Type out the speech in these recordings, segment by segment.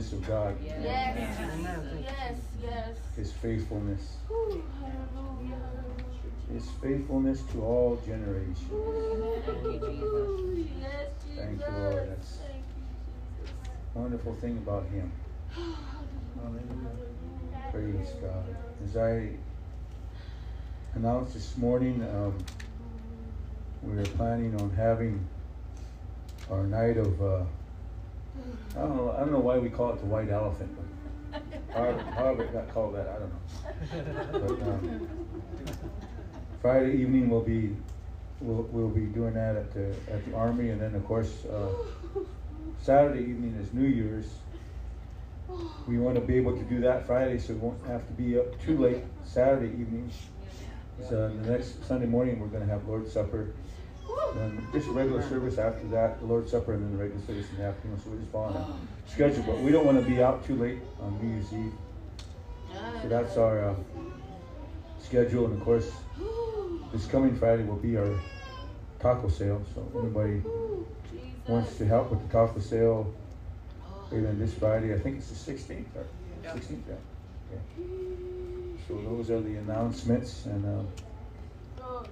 goodness of God, Yes, yes, yes. His faithfulness, Ooh, Hallelujah. His faithfulness to all generations. Ooh, Yes, Thank you, Lord. That's- Thank you, Jesus. Wonderful thing about Him. Hallelujah. Praise God. As I announced this morning, um, we are planning on having our night of, uh, I don't know, I don't know why we call it the white elephant, but however, however it got called that, I don't know. But, um, Friday evening we'll be, we'll, we'll be doing that at the, at the Army, and then of course, uh, Saturday evening is New Year's. We want to be able to do that Friday, so we won't have to be up too late Saturday evening. So the next Sunday morning, we're going to have Lord's Supper. Then just a regular service after that, the Lord's Supper, and then the regular service in the afternoon. So we're just following a schedule, but we don't want to be out too late on New Year's Eve. So that's our uh, schedule, and of course, this coming Friday will be our taco sale. So anybody wants to help with the taco sale, even this Friday, I think it's the 16th, or 16th, yeah. Okay. So those are the announcements, and uh, Oh.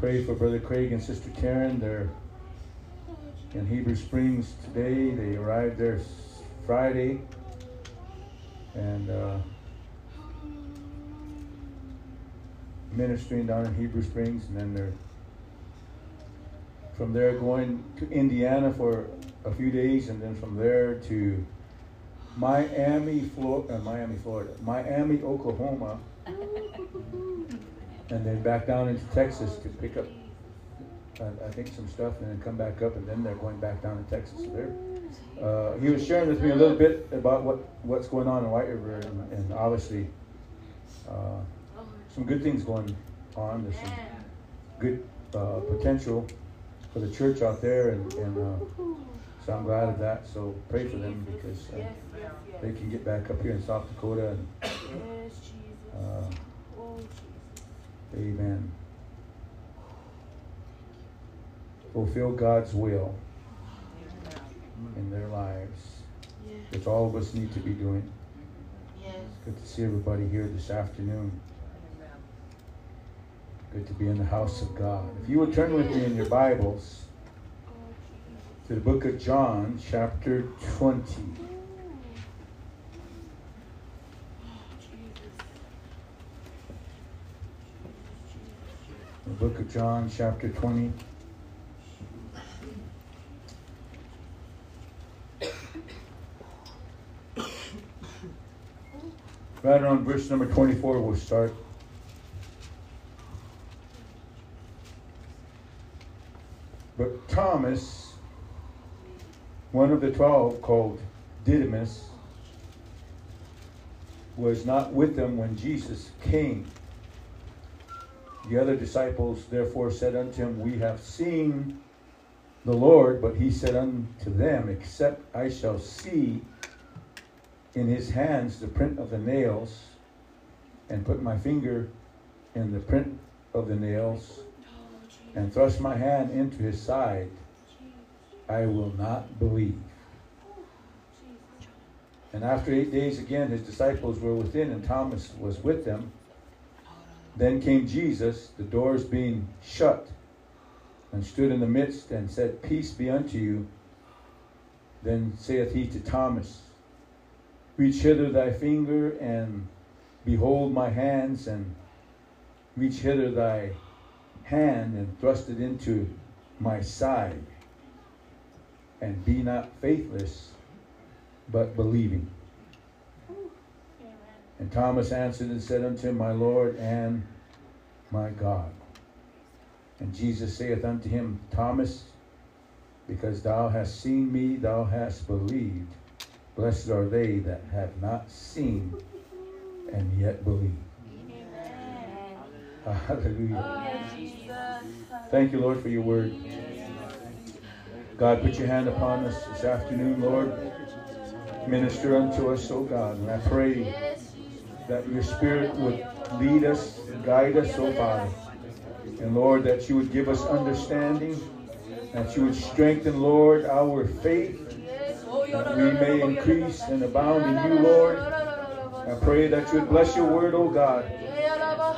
Pray for Brother Craig and Sister Karen. They're in Heber Springs today. They arrived there Friday, and uh, ministering down in Heber Springs, and then they're from there going to Indiana for a few days, and then from there to Miami, Florida, uh, Miami, Florida, Miami, Oklahoma, and then back down into Texas to pick up, uh, I think, some stuff, and then come back up, and then they're going back down to Texas. So they're, uh, he was sharing with me a little bit about what, what's going on in White River, and, and obviously, uh, some good things going on. There's some good uh, potential for the church out there, and, and uh, so I'm glad of that. So pray for them because uh, they can get back up here in South Dakota, and Yes, Jesus. uh, Oh, Jesus. Amen. Fulfill God's will in their lives, which all of us need to be doing. yes. Good to see everybody here this afternoon. Good to be in the house of God. If you would turn with me in your Bibles to the book of John, chapter 20. The book of John, chapter 20. Right around verse number 24, we'll start. But Thomas, one of the twelve called Didymus, was not with them when Jesus came. The other disciples therefore said unto him, We have seen the Lord, but he said unto them, Except I shall see in his hands the print of the nails, and put my finger in the print of the nails, and thrust my hand into his side, I will not believe. And after eight days again, his disciples were within, and Thomas was with them. Then came Jesus, the doors being shut, and stood in the midst, and said, Peace be unto you. Then saith he to Thomas, Reach hither thy finger, and behold my hands, and reach hither thy hand, and thrust it into my side. And be not faithless, but believing. And Thomas answered and said unto him, My Lord and my God. And Jesus saith unto him, Thomas, because thou hast seen me, thou hast believed. Blessed are they that have not seen and yet believe. Amen. Hallelujah. Oh, Thank you, Lord, for your word. God, put your hand upon us this afternoon, Lord. Minister unto us, O God. And I pray. That your Spirit would lead us, guide us, oh O Father. And Lord, that you would give us understanding, that you would strengthen, Lord, our faith, that we may increase and abound in you, Lord. I pray that you would bless your word, O God.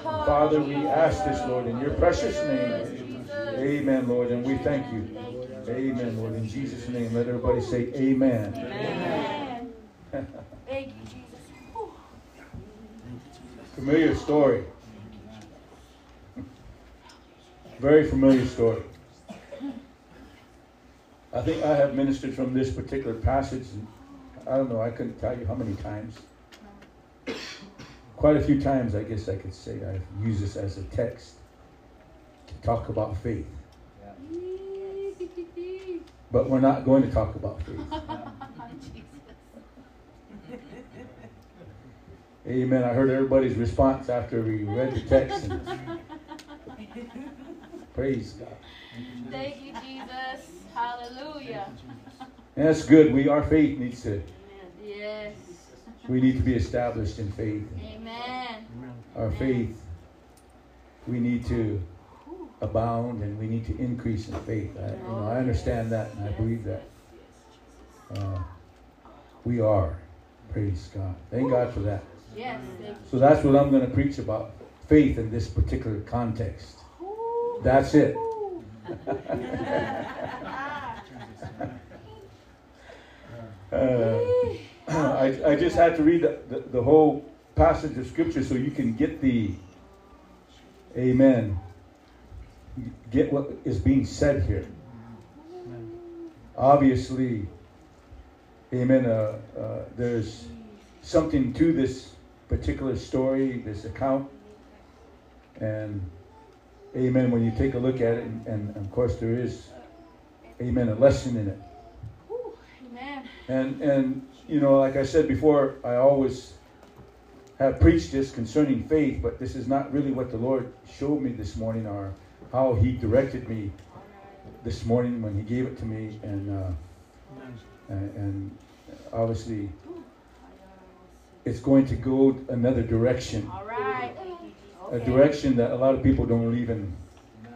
Father, we ask this, Lord, in your precious name. Amen, Lord, and we thank you. Amen, Lord. In Jesus' name, let everybody say amen. Amen. Thank you, Jesus. Whew. Familiar story. Very familiar story. I think I have ministered from this particular passage. I don't know, I couldn't tell you how many times. Quite a few times, I guess I could say I've used this as a text to talk about faith. But we're not going to talk about faith. Amen. I heard everybody's response after we read the text. And praise God. Thank you, Jesus. Hallelujah. And that's good. We our faith needs to Yes. we need to be established in faith. Amen. Our faith we need to abound and we need to increase in faith. I, you know, I understand that and I believe that. Uh, we are. Praise God. Thank God for that. Yes. So that's what I'm going to preach about faith in this particular context. That's it. Uh, I, I just had to read the, the, the whole passage of scripture so you can get the amen get what is being said here obviously amen uh, uh, there's something to this particular story this account and amen when you take a look at it and, and of course there is amen a lesson in it Whew. Amen. and and you know, like I said before, I always have preached this concerning faith, but this is not really what the Lord showed me this morning, or how He directed me this morning when He gave it to me, and uh, and, and obviously it's going to go another direction, All right. a direction that a lot of people don't even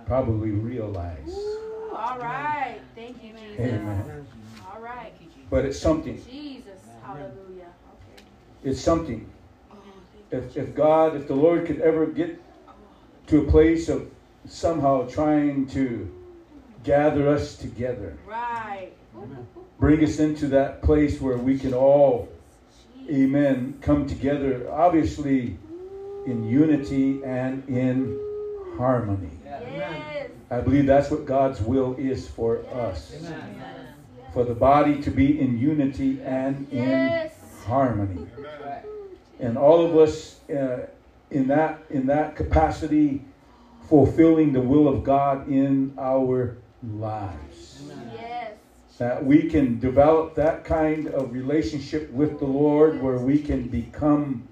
probably realize. Ooh, all right. Thank you, Jesus. Amen. All right. But it's something. Jesus. Hallelujah. Okay. It's something. Oh, if, if God, if the Lord could ever get to a place of somehow trying to gather us together. Right. bring us into that place where we can all, amen, come together, obviously in unity and in harmony. Yes. I believe that's what God's will is for us. Yes. For the body to be in unity and in Yes. harmony. and all of us uh, in that in that capacity fulfilling the will of God in our lives Yes. That we can develop that kind of relationship with the Lord where we can become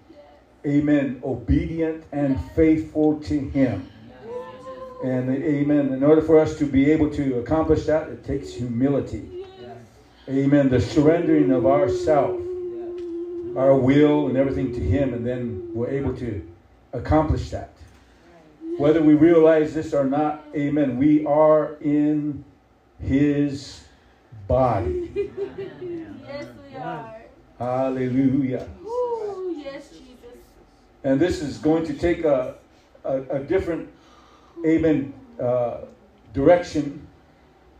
amen obedient and faithful to him and amen in order for us to be able to accomplish that it takes humility amen the surrendering of ourself our will and everything to Him, and then we're able to accomplish that. Whether we realize this or not, amen, we are in His body. Yes, we are. Hallelujah. Ooh, yes, Jesus. And this is going to take a, a, a different, amen, uh, direction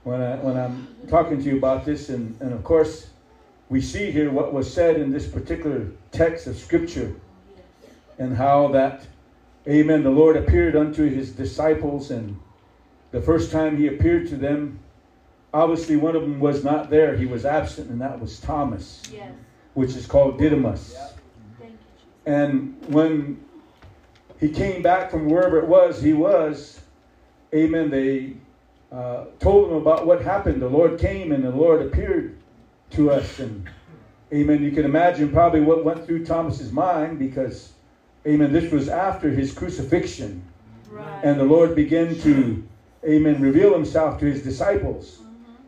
when, I, when I'm talking to you about this. And, and of course, we see here what was said in this particular text of Scripture and how that, amen, the Lord appeared unto his disciples. And the first time he appeared to them, obviously one of them was not there. He was absent, and that was Thomas, Yes. which is called Didymus. Thank you, Jesus. And when he came back from wherever it was he was, amen, they uh, told him about what happened. The Lord came and the Lord appeared to us. And amen, you can imagine probably what went through Thomas's mind because, amen, this was after his crucifixion. Right. And the Lord began to, amen, reveal himself to his disciples.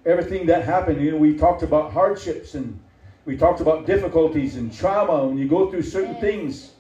Everything that happened, you know, we talked about hardships and we talked about difficulties and trauma when you go through certain things.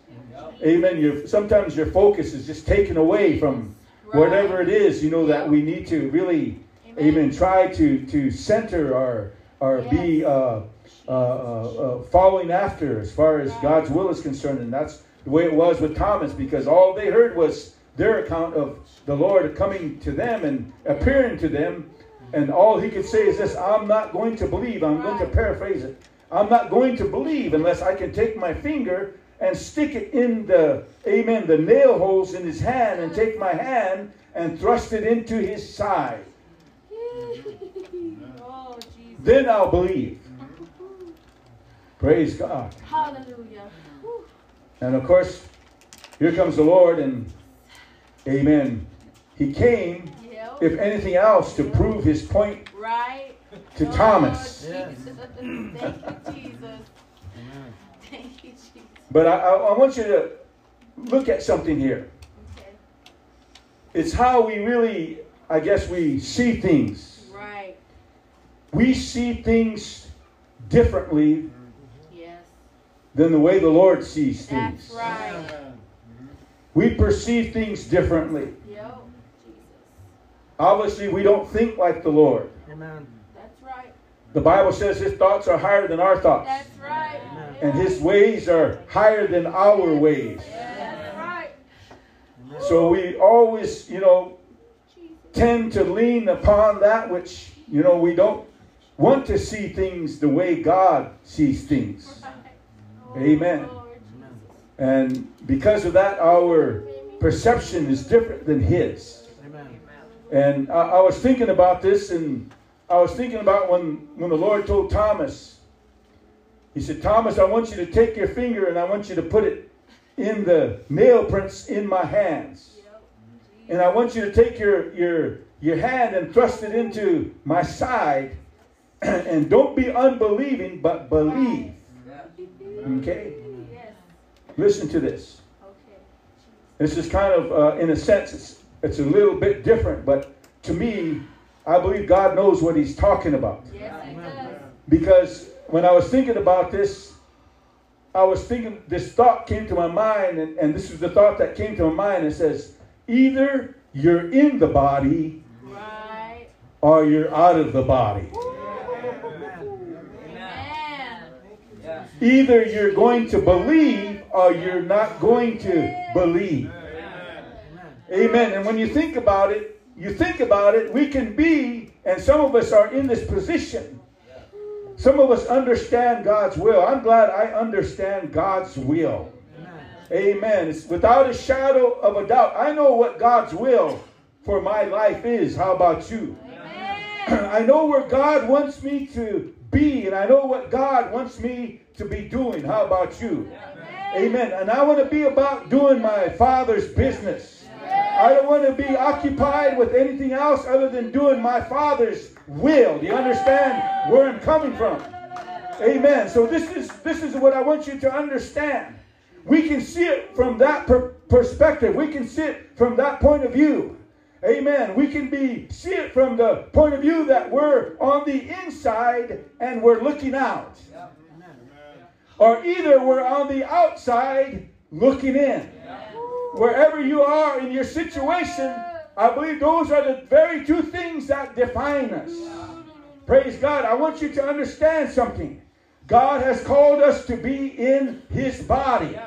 Amen. Your, sometimes your focus is just taken away from whatever it is, you know, that we need to really, amen, try to, to center our, or be uh, uh, uh, uh, following after as far as God's will is concerned. And that's the way it was with Thomas because all they heard was their account of the Lord coming to them and appearing to them. And all he could say is this I'm not going to believe. I'm going to paraphrase it. I'm not going to believe unless I can take my finger and stick it in the, amen, the nail holes in his hand and take my hand and thrust it into his side. oh, Then I'll believe. Praise God. Hallelujah. And of course, here comes the Lord, and amen. He came, Yep. If anything else, to prove his point Right. to Oh, Thomas. Jesus. Thank you, Jesus. Thank you, Jesus. But I, I, I want you to look at something here. Okay. It's how we really, I guess, we see things. Right. We see things differently Yes. than the way the Lord sees That's things. right. We perceive things differently. Yep. Jesus. Obviously, we don't think like the Lord. Amen. That's right. The Bible says his thoughts are higher than our thoughts, That's right. and his ways are higher than our ways. That's right. So we always, you know, tend to lean upon that which, you know, we don't want to see things the way God sees things. Oh, Amen. Lord And because of that, our perception is different than his. And I, I was thinking about this, and I was thinking about when, when the Lord told Thomas, He said, Thomas, I want you to take your finger and I want you to put it in the nail prints in my hands. And I want you to take your, your, your hand and thrust it into my side. And don't be unbelieving, but believe. Okay? Listen to this. This is kind of, uh, in a sense, it's, it's a little bit different, but to me, I believe God knows what He's talking about. Yes. Because when I was thinking about this, I was thinking, this thought came to my mind, and, and this is the thought that came to my mind. It says, either you're in the body Right. or you're out of the body. Either you're going to believe or you're not going to believe. Amen. And when you think about it, you think about it, we can be, and some of us are in this position. Some of us understand God's will. I'm glad I understand God's will. Amen. It's without a shadow of a doubt. I know what God's will for my life is. How about you? Amen. I know where God wants me to be, and I know what God wants me to be doing. How about you? Amen. And I want to be about doing my Father's business. I don't want to be occupied with anything else other than doing my Father's will. Do you understand where I'm coming from? Amen. So this is this is what I want you to understand. We can see it from that per- perspective. We can see it from that point of view. Amen. We can be see it from the point of view that we're on the inside and we're looking out. Or either we're on the outside looking in. Wherever you are in your situation, I believe those are the very two things that define us. Praise God. I want you to understand something. God has called us to be in His body.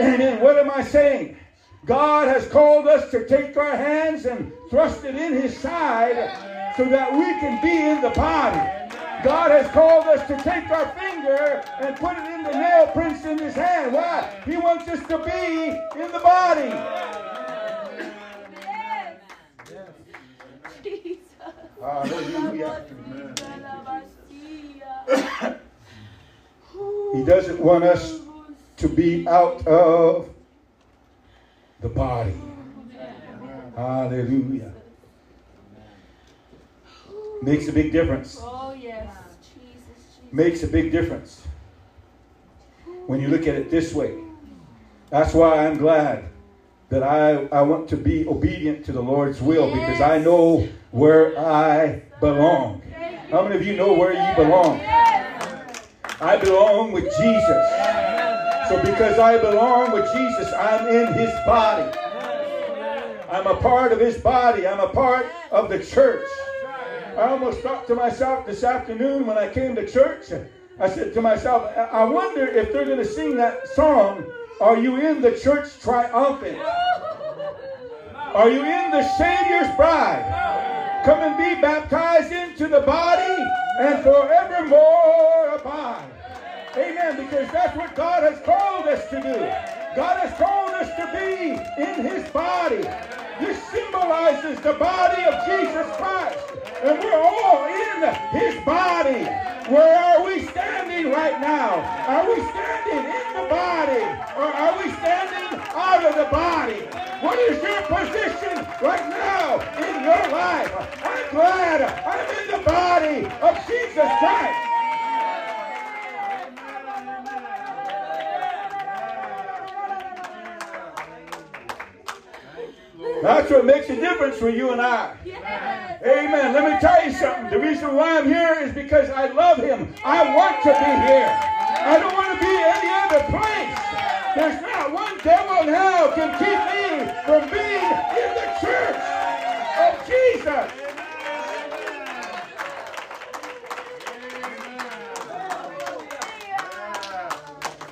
Amen. What am I saying? God has called us to take our hands and thrust it in His side so that we can be in the body. God has called us to take our finger and put it in the nail prints in His hand. Why? He wants us to be in the body. Jesus. Hallelujah. He doesn't want us to be out of the body. Hallelujah. Makes a big difference. Oh, yes. Makes a big difference when you look at it this way. That's why I'm glad that I, I want to be obedient to the Lord's will because I know where I belong. How many of you know where you belong? I belong with Jesus. So because I belong with Jesus, I'm in his body. I'm a part of his body. I'm a part of the church. I almost thought to myself this afternoon when I came to church, I said to myself, I wonder if they're going to sing that song, Are You in the Church Triumphant? Are you in the Savior's bride? Come and be baptized into the body and forevermore abide. Amen. Because that's what God has called us to do. God has called us to be in His body. This symbolizes the body of Jesus Christ. And we're all in His body. Where are we standing right now? Are we standing in the body? Or are we standing out of the body? What is your position right now in your life? I'm glad I'm in the body of Jesus Christ. That's what makes a difference for you and I. Yes. Amen. Let me tell you something. The reason why I'm here is because I love him. I want to be here. I don't want to be in any other place. There's not one devil in hell can keep me from being in the church of Jesus.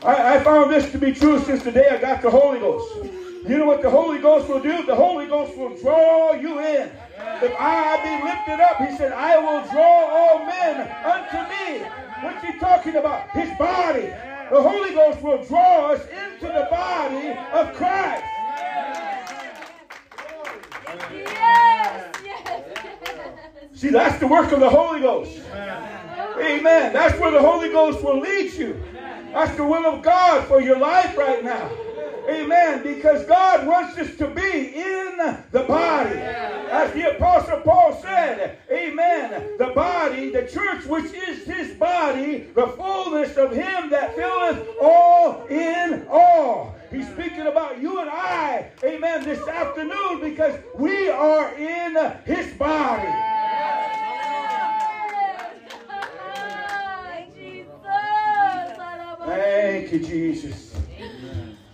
I, I found this to be true since the day I got the Holy Ghost. You know what the Holy Ghost will do? The Holy Ghost will draw you in. If I be lifted up, he said, I will draw all men unto me. What's he talking about? His body. The Holy Ghost will draw us into the body of Christ. Yes. Yes. See, that's the work of the Holy Ghost. Amen. That's where the Holy Ghost will lead you. That's the will of God for your life right now. Amen. Because God wants us to be in the body. As the Apostle Paul said, Amen. The body, the church, which is his body, the fullness of him that filleth all in all. He's speaking about you and I, amen, this afternoon because we are in his body. Thank you, Jesus.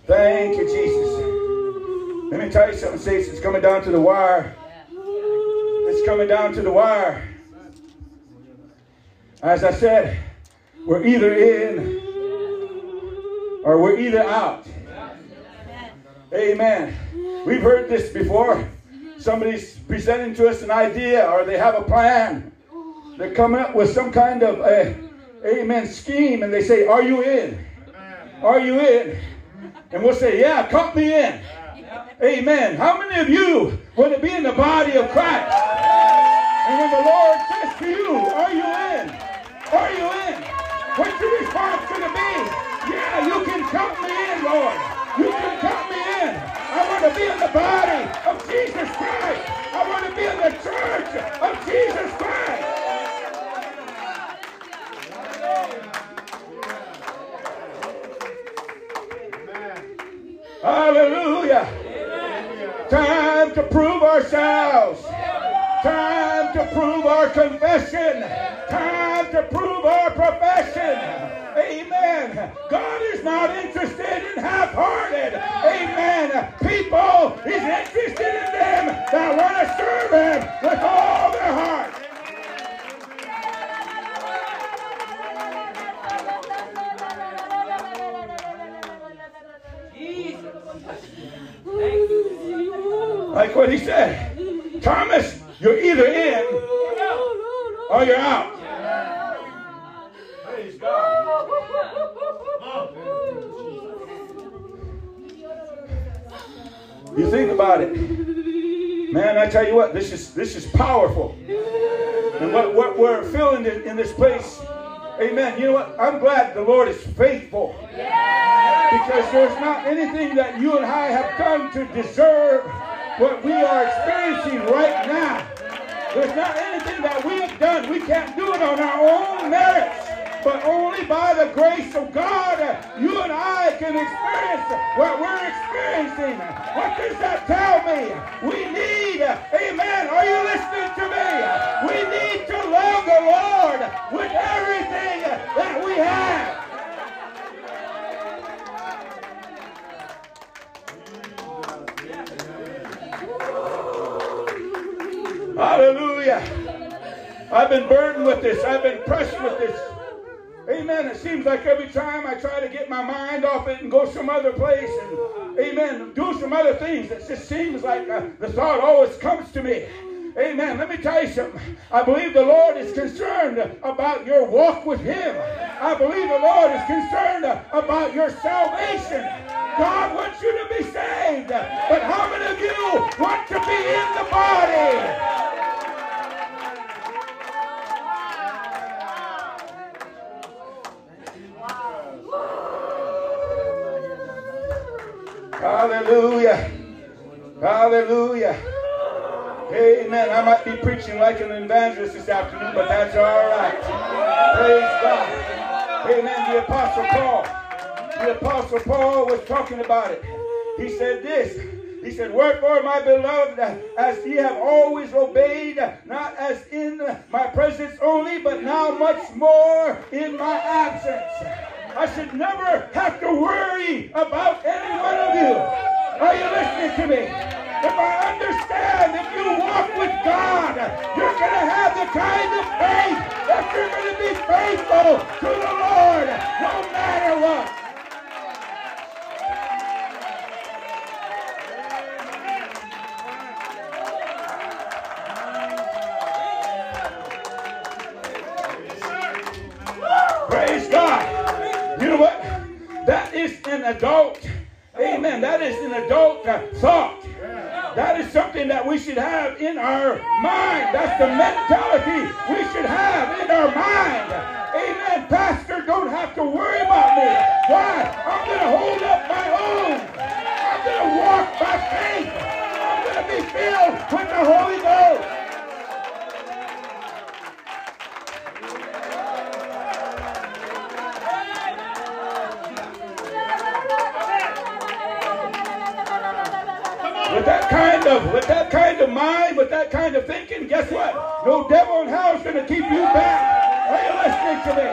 Thank you, Jesus. Let me tell you something, Saints. It's coming down to the wire. It's coming down to the wire. As I said, we're either in or we're either out. Amen. We've heard this before. Somebody's presenting to us an idea or they have a plan. They're coming up with some kind of a, amen, scheme and they say, Are you in? Are you in? And we'll say, Yeah, count me in. Amen. How many of you want to be in the body of Christ? And when the Lord says to you, Are you in? Are you in? What's your response going to be? Yeah, you can count me in, Lord. You can count me in. I want to be in the body of Jesus Christ. I want to be in the church of Jesus Christ. Hallelujah. Time to prove ourselves. Time to prove our confession. Time to prove our profession. Amen. God is not interested in half-hearted. Amen. People He's interested in them that want to serve Him with all their heart. Like what he said. Thomas, you're either in or you're out. Praise God. You think about it. Man, I tell you what, this is this is powerful. And what, what we're feeling in, in this place, amen. You know what? I'm glad the Lord is faithful. Because there's not anything that you and I have done to deserve what we are experiencing right now. There's not anything that we have done. We can't do it on our own merits but only by the grace of God you and I can experience what we're experiencing. What does that tell me? We need, amen, are you listening to me? We need to love the Lord with everything that we have. Hallelujah. I've been burdened with this. I've been pressed with this. Amen. It seems like every time I try to get my mind off it and go some other place and, amen, do some other things, it just seems like uh, the thought always comes to me. Amen. Let me tell you something. I believe the Lord is concerned about your walk with Him. I believe the Lord is concerned about your salvation. God wants you to be saved. But how many of you want to be in the body? Hallelujah. Hallelujah. Amen. I might be preaching like an evangelist this afternoon, but that's all right. Praise God. Amen. The Apostle Paul. The Apostle Paul was talking about it. He said this. He said, Wherefore, my beloved, as ye have always obeyed, not as in my presence only, but now much more in my absence. I should never have to worry about any one of you. Are you listening to me? If I understand if you walk with God, you're going to have the kind of faith that you're going to be faithful to the Lord no matter what. An adult. Amen. That is an adult thought. That is something that we should have in our mind. That's the mentality we should have in our mind. Amen. Pastor, don't have to worry about me. Why? I'm going to hold up my own. I'm going to walk by faith. I'm going to be filled with the Holy Ghost. With that kind of, with that kind of mind, with that kind of thinking, guess what? No devil in hell is going to keep you back. Are you listening to me?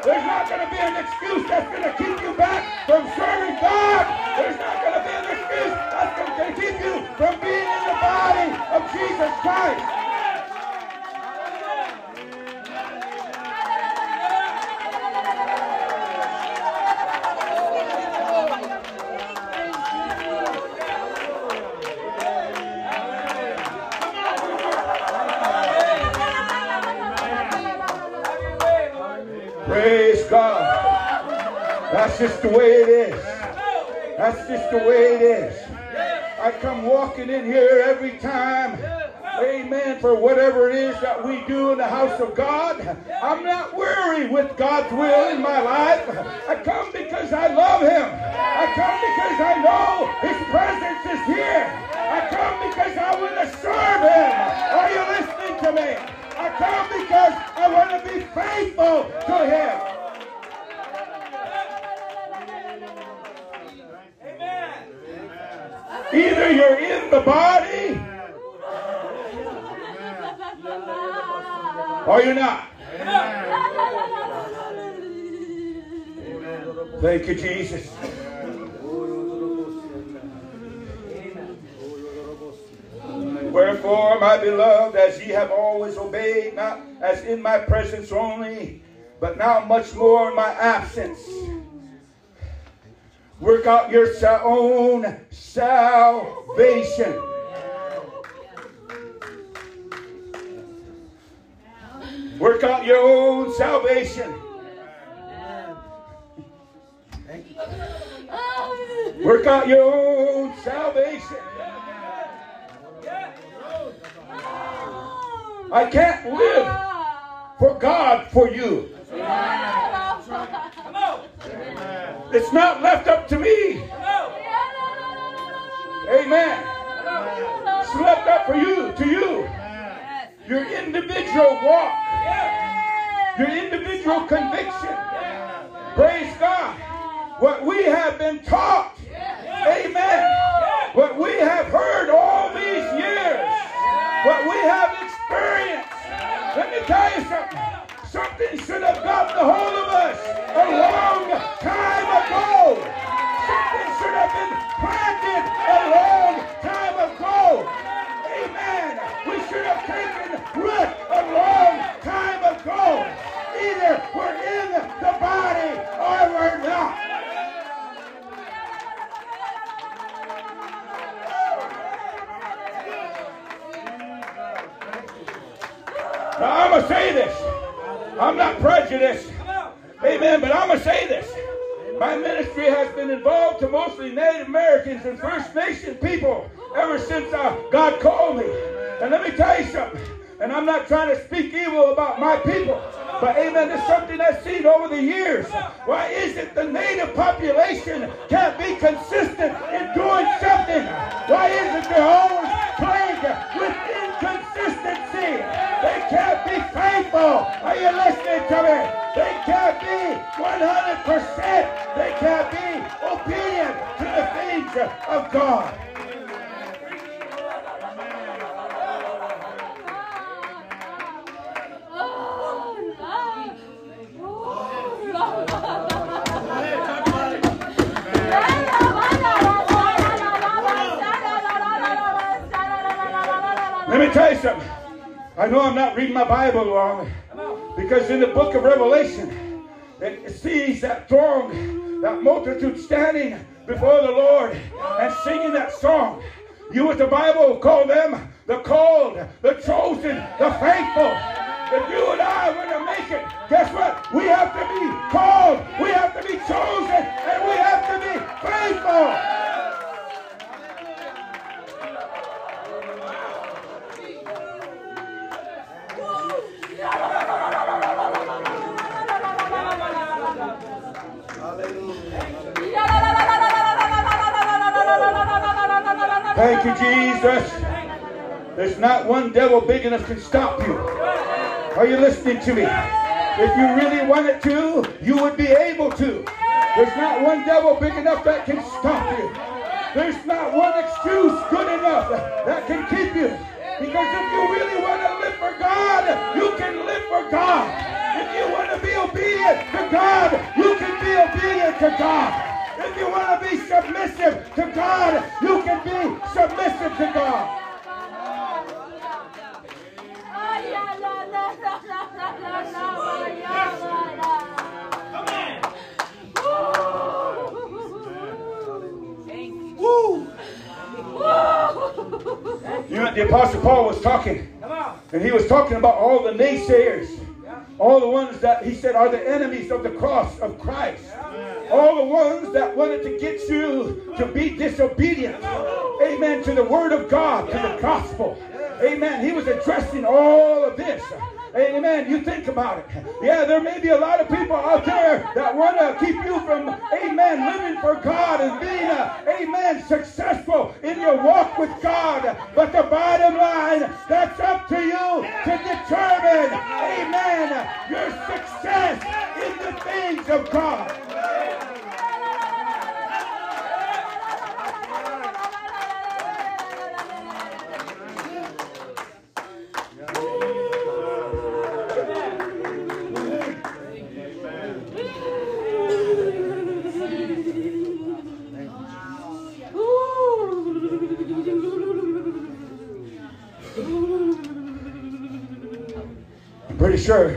There's not going to be an excuse that's going to keep you back from serving God. There's not going to be an excuse that's going to keep you from being in the body of Jesus Christ. That's just the way it is. That's just the way it is. I come walking in here every time. Amen. For whatever it is that we do in the house of God, I'm not weary with God's will in my life. I come because I love Him. I come because I know His presence is here. I come because I want to serve Him. Are you listening to me? I come because I want to be faithful to Him. Either you're in the body or you're not. Thank you, Jesus. Wherefore, my beloved, as ye have always obeyed, not as in my presence only, but now much more in my absence. Work out your own salvation. Work out your own salvation. Work out your own salvation. I can't live for God for you. It's not left up to me. Amen. It's left up for you, to you. Your individual walk, your individual conviction. Praise God. What we have been taught. Amen. What we have heard all these years. What we have experienced. Let me tell you something. Something should have got the hold of us a long time ago. Something should have been planted a long time ago. Amen. We should have taken root a long time ago. Either we're in the body or we're not. Now I'm going to say this. I'm not prejudiced. Amen. But I'm going to say this. My ministry has been involved to mostly Native Americans and First Nation people ever since uh, God called me. And let me tell you something. And I'm not trying to speak evil about my people. But amen, there's something I've seen over the years. Why is it the native population can't be consistent in doing something? Why is it they're always plagued with They can't be faithful. Are you listening to me? They can't be 100%. They can't be obedient to the things of God. Let me tell you something. I know I'm not reading my Bible wrong because in the book of Revelation, it sees that throng, that multitude standing before the Lord and singing that song. You with the Bible call them the called, the chosen, the faithful. If you and I want to make it, guess what? We have to be called, we have to be chosen, and we have to be faithful. Thank you, Jesus. There's not one devil big enough to stop you. Are you listening to me? If you really wanted to, you would be able to. There's not one devil big enough that can stop you. There's not one excuse good enough that can keep you. Because if you really want to live for God, you can live for God. If you want to be obedient to God, you can be obedient to God. If you want to be submissive to God, you can be submissive to God. You know, the Apostle Paul was talking, and he was talking about all the naysayers, all the ones that he said are the enemies of the cross of Christ, all the ones that wanted to get you to be disobedient, amen, to the word of God, to the gospel. Amen. He was addressing all of this. Amen. You think about it. Yeah, there may be a lot of people out there that want to keep you from, amen, living for God and being, uh, amen, successful in your walk with God. But the bottom line, that's up to you to determine, amen, your success in the things of God. I'm pretty sure.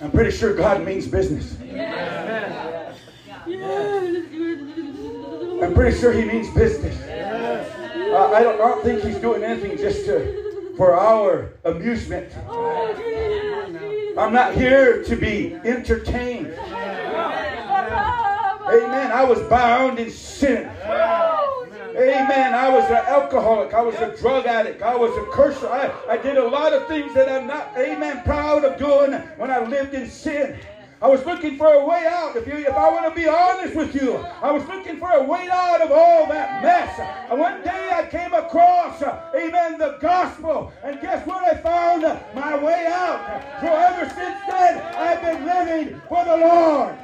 I'm pretty sure God means business. I'm pretty sure He means business. Uh, I, don't, I don't think He's doing anything just to, for our amusement. I'm not here to be entertained. Amen. I was bound in sin. Amen. I was an alcoholic. I was a drug addict. I was a curser. I, I did a lot of things that I'm not, amen, proud of doing when I lived in sin. I was looking for a way out. If you, if I want to be honest with you, I was looking for a way out of all that mess. And one day I came across, amen, the gospel. And guess what? I found my way out. So ever since then, I've been living for the Lord.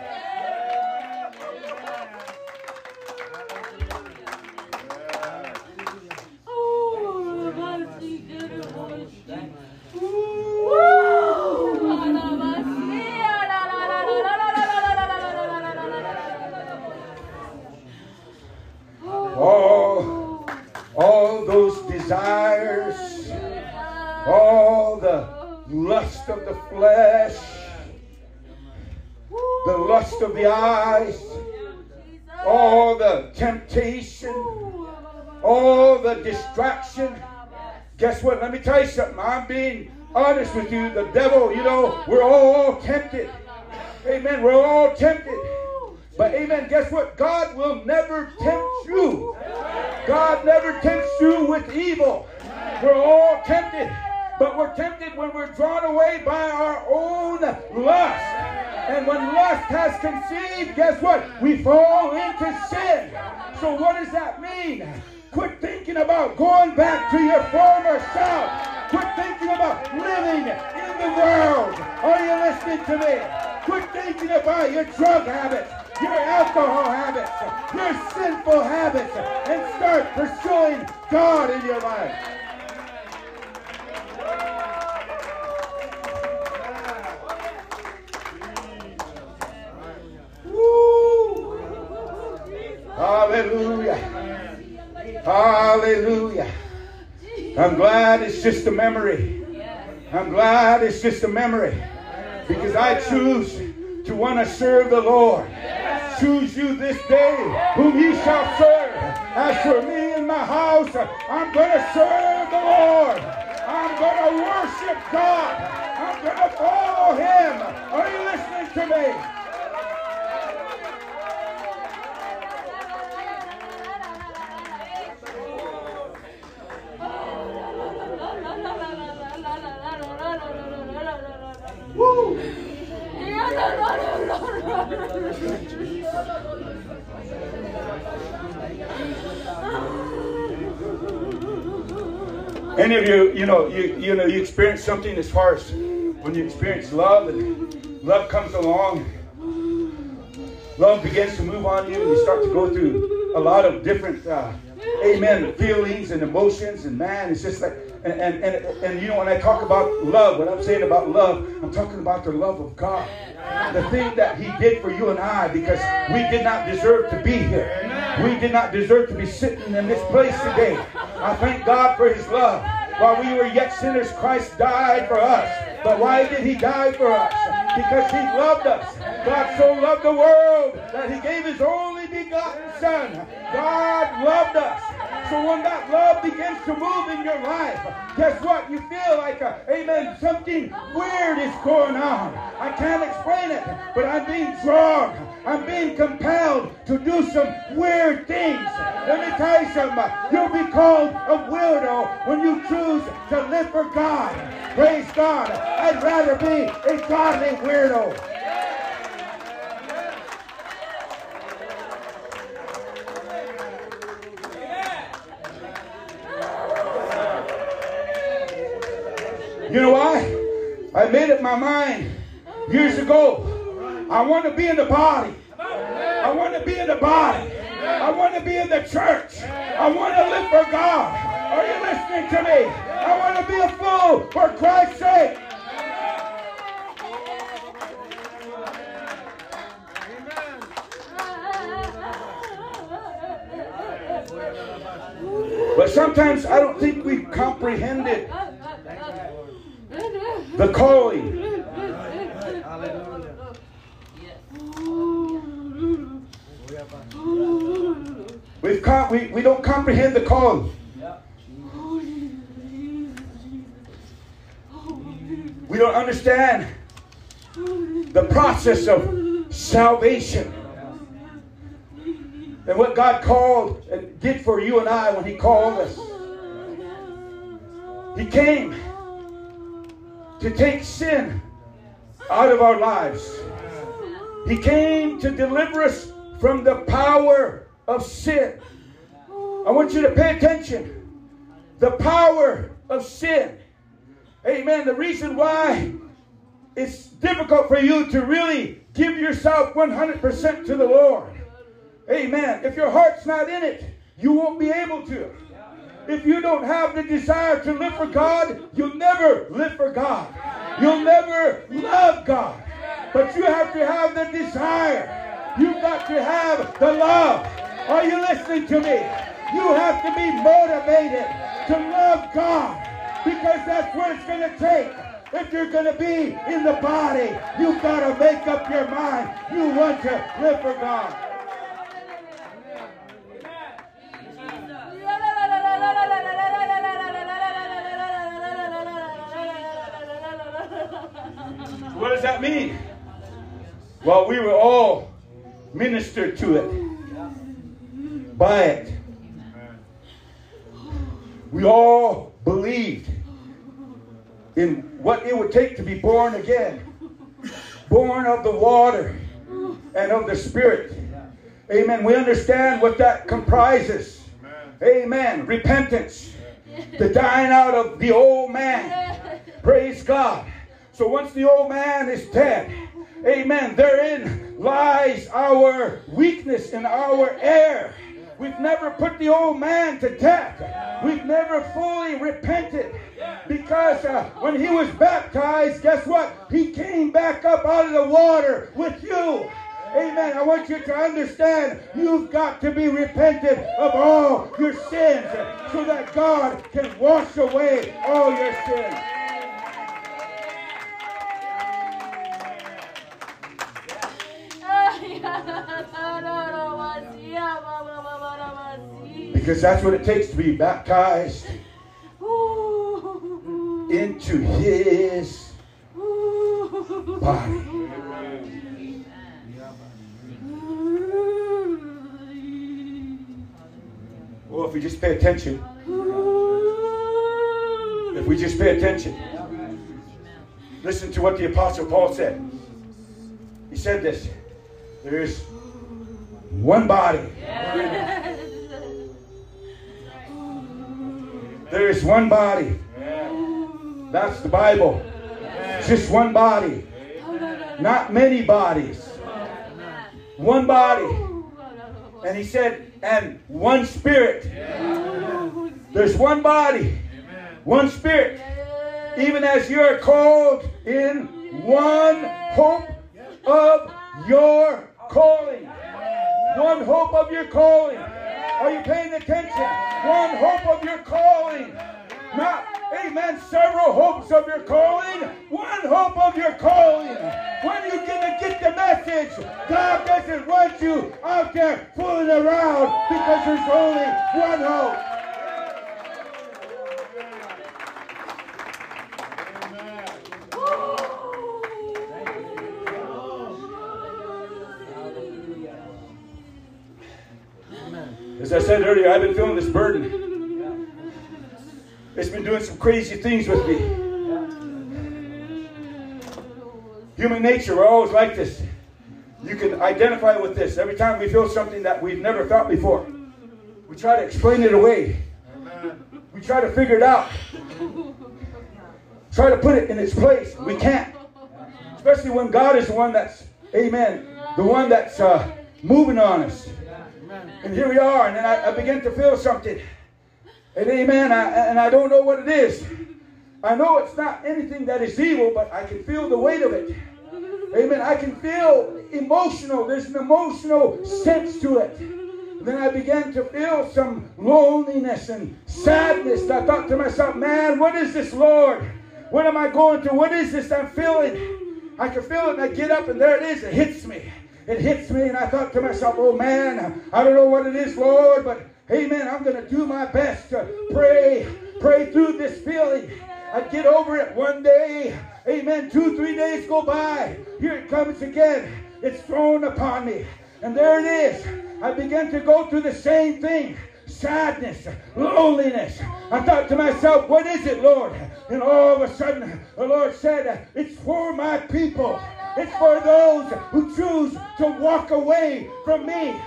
All, all those desires, all the lust of the flesh, the lust of the eyes, all the temptation, all the distraction, Guess what? Let me tell you something. I'm being honest with you. The devil, you know, we're all tempted. Amen. We're all tempted. But amen, guess what? God will never tempt you. God never tempts you with evil. We're all tempted. But we're tempted when we're drawn away by our own lust. And when lust has conceived, guess what? We fall into sin. So what does that mean? Quit thinking about going back to your former self. Quit thinking about living in the world. Are you listening to me? Quit thinking about your drug habits, your alcohol habits, your sinful habits, and start pursuing God in your life. Woo! Hallelujah. Hallelujah. I'm glad it's just a memory. I'm glad it's just a memory. Because I choose to want to serve the Lord. Choose you this day whom ye shall serve. As for me and my house, I'm going to serve the Lord. I'm going to worship God. I'm going to follow him. Are you listening to me? Any of you, you know, you you know, you experience something as far as when you experience love and love comes along, love begins to move on you, and you start to go through a lot of different, uh, amen, feelings and emotions, and man, it's just like, and, and and and you know, when I talk about love, what I'm saying about love, I'm talking about the love of God, the thing that He did for you and I, because we did not deserve to be here. We did not deserve to be sitting in this place today. I thank God for His love. While we were yet sinners, Christ died for us. But why did He die for us? Because He loved us. God so loved the world that He gave His only begotten Son. God loved us. So when that love begins to move in your life, guess what? You feel like, a, amen, something weird is going on. I can't explain it, but I'm being drawn. I'm being compelled to do some weird things. Let me tell you something. You'll be called a weirdo when you choose to live for God. Praise God. I'd rather be a godly weirdo. You know why? I made up my mind years ago. I want to be in the body. I want to be in the body. I want to be in the church. I want to live for God. Are you listening to me? I want to be a fool for Christ's sake. But sometimes I don't think we comprehend it. The calling. We've com- we, we don't comprehend the call. We don't understand the process of salvation and what God called and did for you and I when He called us. He came to take sin out of our lives. He came to deliver us from the power of sin. I want you to pay attention. The power of sin. Amen. The reason why it's difficult for you to really give yourself 100% to the Lord. Amen. If your heart's not in it, you won't be able to. If you don't have the desire to live for God, you'll never live for God. You'll never love God. But you have to have the desire. You've got to have the love. Are you listening to me? You have to be motivated to love God because that's what it's going to take. If you're going to be in the body, you've got to make up your mind. You want to live for God. What does that mean? Well, we were all ministered to it by it. We all believed in what it would take to be born again, born of the water and of the Spirit. Amen. We understand what that comprises. Amen. Repentance, the dying out of the old man. Praise God. So once the old man is dead, amen, therein lies our weakness and our error. We've never put the old man to death. We've never fully repented. Because uh, when he was baptized, guess what? He came back up out of the water with you. Amen. I want you to understand you've got to be repentant of all your sins so that God can wash away all your sins. Because that's what it takes to be baptized into his body. Well, if we just pay attention, if we just pay attention, listen to what the Apostle Paul said. He said this there is one body, there is one body. That's the Bible. Just one body, not many bodies. One body. And he said, and one spirit. There's one body, one spirit. Even as you're called in one hope of your calling. One hope of your calling. Are you paying attention? One hope of your calling. Not, amen, several hopes of your calling. One hope of your calling. When you gonna get the message? God doesn't want you out there fooling around because there's only one hope. Said earlier, I've been feeling this burden. It's been doing some crazy things with me. Human nature, we're always like this. You can identify with this. Every time we feel something that we've never felt before, we try to explain it away. We try to figure it out. Try to put it in its place. We can't. Especially when God is the one that's, amen, the one that's uh, moving on us. And here we are, and then I, I begin to feel something. And amen, I, and I don't know what it is. I know it's not anything that is evil, but I can feel the weight of it. Amen. I can feel emotional. There's an emotional sense to it. Then I began to feel some loneliness and sadness. I thought to myself, man, what is this, Lord? What am I going through? What is this I'm feeling? I can feel it, and I get up, and there it is. It hits me. It hits me, and I thought to myself, oh man, I don't know what it is, Lord, but amen, I'm going to do my best to pray, pray through this feeling. I'd get over it one day. Amen. Two, three days go by. Here it comes again. It's thrown upon me. And there it is. I began to go through the same thing sadness, loneliness. I thought to myself, what is it, Lord? And all of a sudden, the Lord said, it's for my people. It's for those who choose to walk away from me.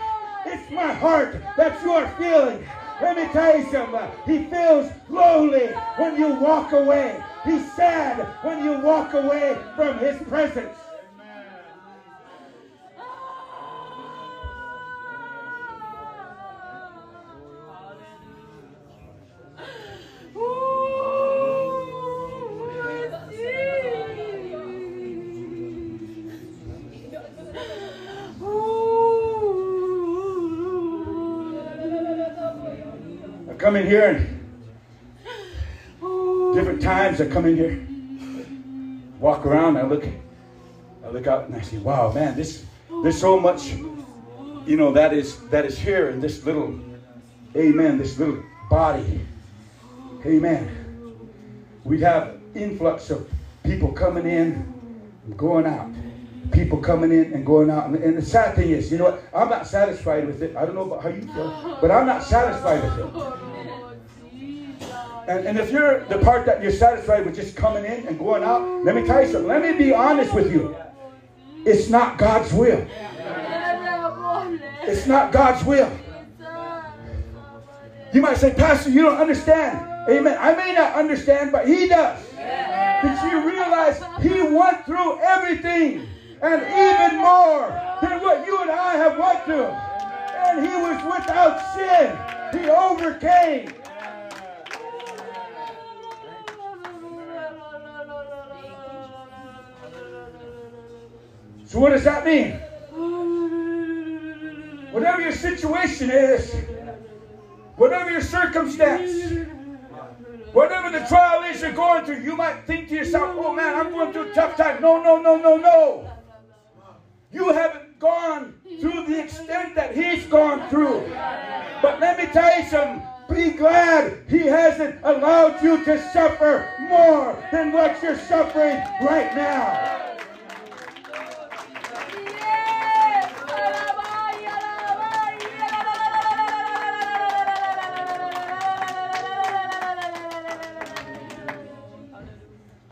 It's my heart that you are feeling. Let me tell you something. He feels lonely when you walk away. He's sad when you walk away from his presence. Come in here and oh. different times I come in here, walk around, I look, I look out and I say, wow, man, this there's so much, you know, that is that is here in this little, amen, this little body. Amen. We'd have influx of people coming in, going out. People coming in and going out. And, and the sad thing is, you know what? I'm not satisfied with it. I don't know about how you feel, but I'm not satisfied with it. And, and if you're the part that you're satisfied with just coming in and going out, let me tell you something. Let me be honest with you. It's not God's will. It's not God's will. You might say, Pastor, you don't understand. Amen. I may not understand, but he does. Did you realize he went through everything and even more than what you and I have went through? And he was without sin. He overcame. So what does that mean? Whatever your situation is, whatever your circumstance, whatever the trial is you're going through, you might think to yourself, oh man, I'm going through a tough time. No, no, no, no, no. You haven't gone through the extent that he's gone through. But let me tell you something. Be glad he hasn't allowed you to suffer more than what you're suffering right now.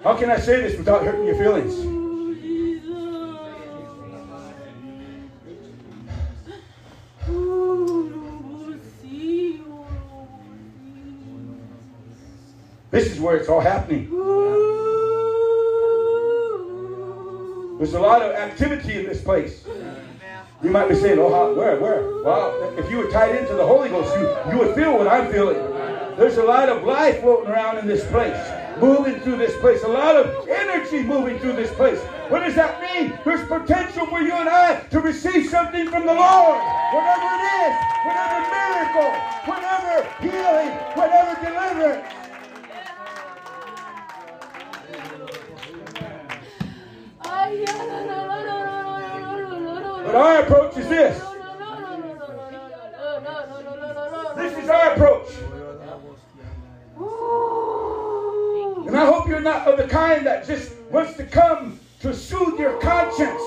How can I say this without hurting your feelings? This is where it's all happening. There's a lot of activity in this place. You might be saying, oh, how, where, where? Well, if you were tied into the Holy Ghost, you, you would feel what I'm feeling. There's a lot of life floating around in this place, moving through this place, a lot of energy moving through this place. What does that mean? There's potential for you and I to receive something from the Lord. Whatever it is, whatever miracle, whatever healing, whatever deliverance. But our approach is this. This is our approach. And I hope you're not of the kind that just wants to come to soothe your conscience.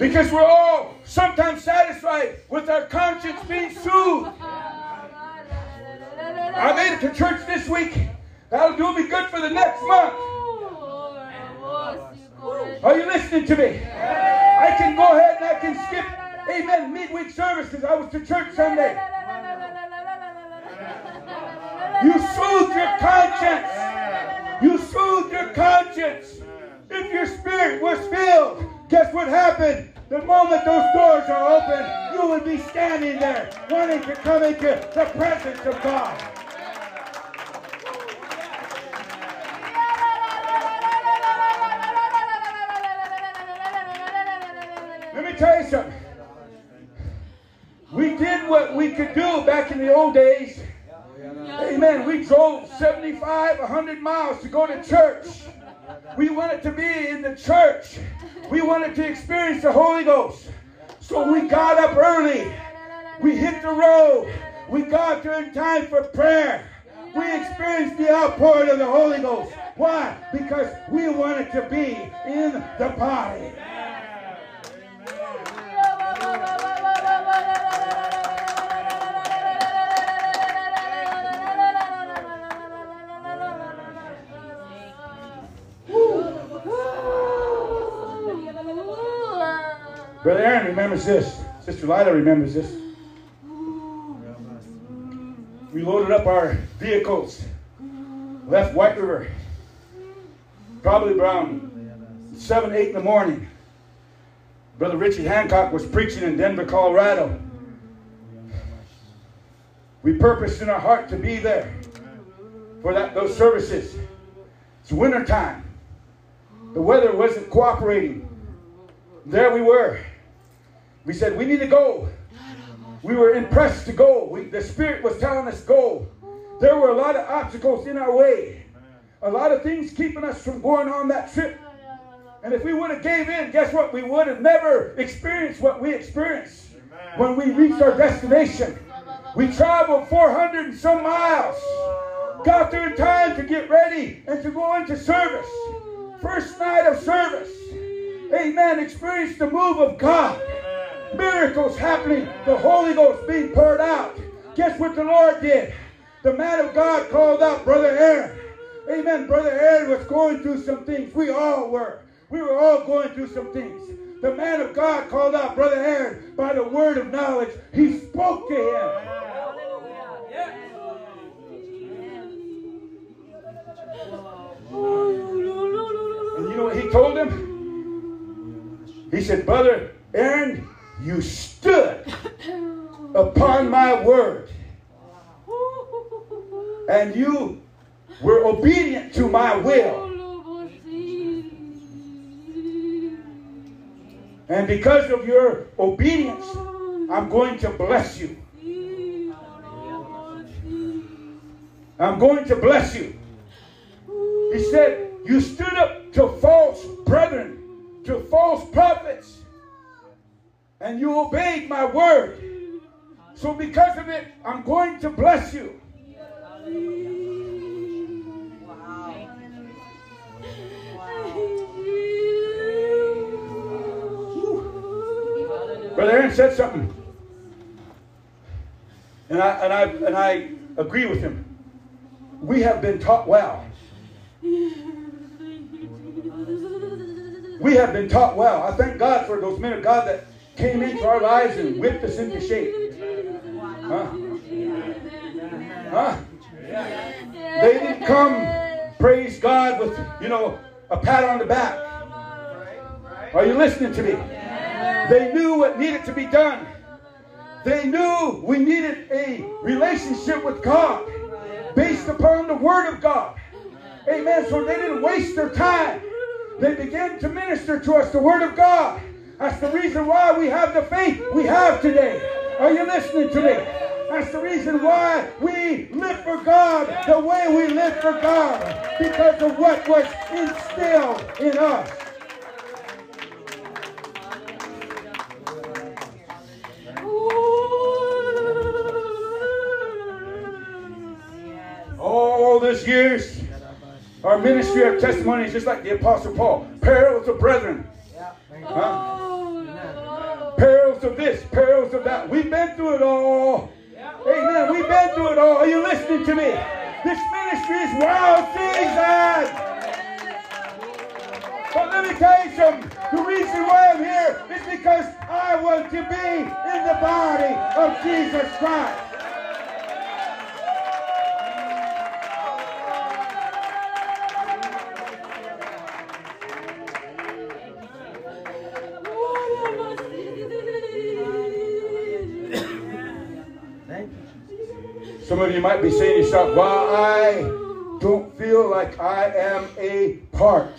Because we're all sometimes satisfied with our conscience being soothed. I made it to church this week. That'll do me good for the next month. Are you listening to me? I can go ahead and I can skip, amen, midweek service because I was to church Sunday. You soothe your conscience. You soothe your conscience. If your spirit was filled, guess what happened? The moment those doors are open, you will be standing there wanting to come into the presence of God. Let me tell you something. We did what we could do back in the old days. Amen. We drove 75, 100 miles to go to church. We wanted to be in the church. We wanted to experience the Holy Ghost. So we got up early. We hit the road. We got there in time for prayer. We experienced the outpouring of the Holy Ghost. Why? Because we wanted to be in the body. Brother Aaron remembers this. Sister Lila remembers this. We loaded up our vehicles, left White River, probably around 7, 8 in the morning. Brother Richie Hancock was preaching in Denver, Colorado. We purposed in our heart to be there for that, those services. It's winter time. The weather wasn't cooperating. There we were. We said, we need to go. We were impressed to go. We, the Spirit was telling us go. There were a lot of obstacles in our way. A lot of things keeping us from going on that trip. And if we would have gave in, guess what? We would have never experienced what we experienced when we reached our destination. We traveled 400 and some miles. got there in time to get ready and to go into service. First night of service. Amen. Experience the move of God. Miracles happening. The Holy Ghost being poured out. Guess what the Lord did? The man of God called out Brother Aaron. Amen. Brother Aaron was going through some things. We all were. We were all going through some things. The man of God called out Brother Aaron by the word of knowledge. He spoke to him. And you know what he told him? He said, Brother Aaron, you stood upon my word. And you were obedient to my will. And because of your obedience, I'm going to bless you. I'm going to bless you. He said, You stood up to false brethren, to false prophets, and you obeyed my word. So, because of it, I'm going to bless you. Brother Aaron said something. And I, and I, and I agree with him. We have been taught well. We have been taught well. I thank God for those men of God that came into our lives and whipped us into shape. Huh? Huh? They didn't come, praise God, with, you know, a pat on the back. Are you listening to me? They knew what needed to be done. They knew we needed a relationship with God based upon the Word of God. Amen. So they didn't waste their time. They began to minister to us the Word of God. That's the reason why we have the faith we have today. Are you listening to me? That's the reason why we live for God the way we live for God. Because of what was instilled in us. All these years, our ministry of testimony is just like the Apostle Paul. Perils of brethren. Huh? Oh, perils of this, perils of that. We've been through it all. Amen. We've been through it all. Are you listening to me? This ministry is wild season. But let me tell you something. The reason why I'm here is because I want to be in the body of Jesus Christ. Some of you might be saying to yourself, well, I don't feel like I am a part.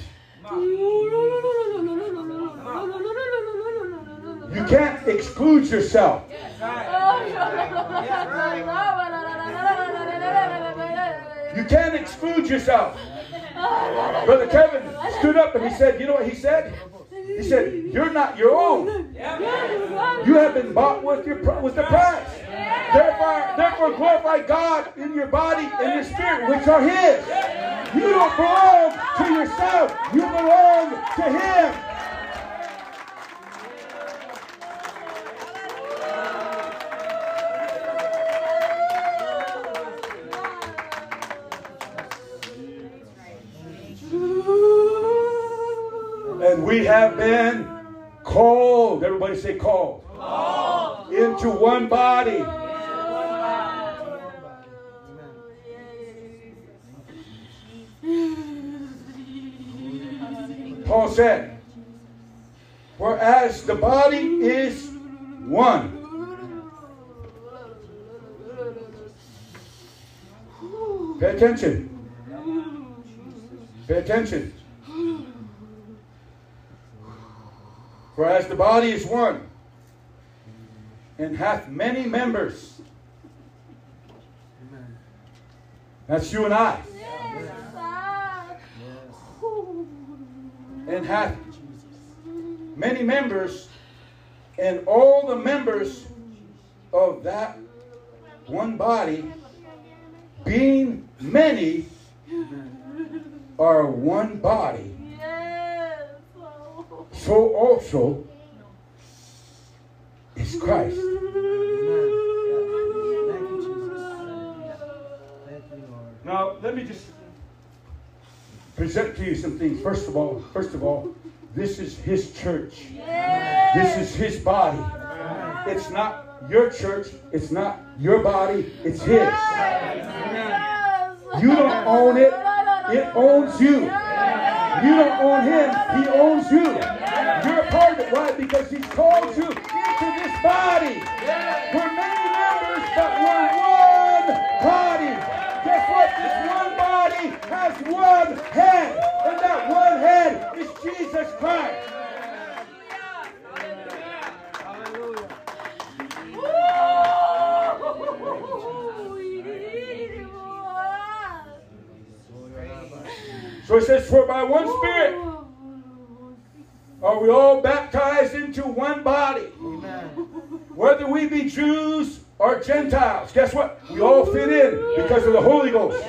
You can't exclude yourself. You can't exclude yourself. Brother Kevin stood up and he said, you know what he said? He said, you're not your own. You have been bought with your with the price. Therefore, therefore glorify God in your body and your spirit, which are His. You don't belong to yourself. You belong to Him. And we have been called. Everybody say called. Into one body. Paul said, whereas the body is one. Pay attention. Pay attention. Whereas the body is one and hath many members. That's you and I. And hath many members, and all the members of that one body, being many are one body, so also is Christ. Thank you, Jesus. Thank you, Lord. Now, let me just present to you some things. First of all, first of all, this is his church. This is his body. It's not your church. It's not your body. It's his. You don't own it. It owns you. You don't own him. He owns you. You're a part of it. Why? Because he's called you into this body. We're many members, but we're one body. Guess what? This one body has one head. And that one head is Jesus Christ. So it says, For by one Spirit are we all baptized into one body. Amen. Whether we be Jews or Gentiles, guess what? We all fit in because of the Holy Ghost.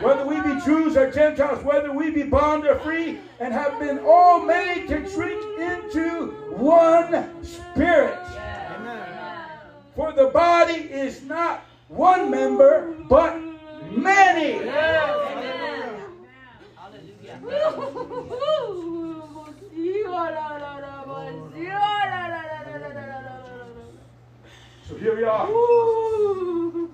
Whether we be Jews or Gentiles, whether we be bond or free, and have been all made to drink into one Spirit. Amen. For the body is not one member, but many. So here we are.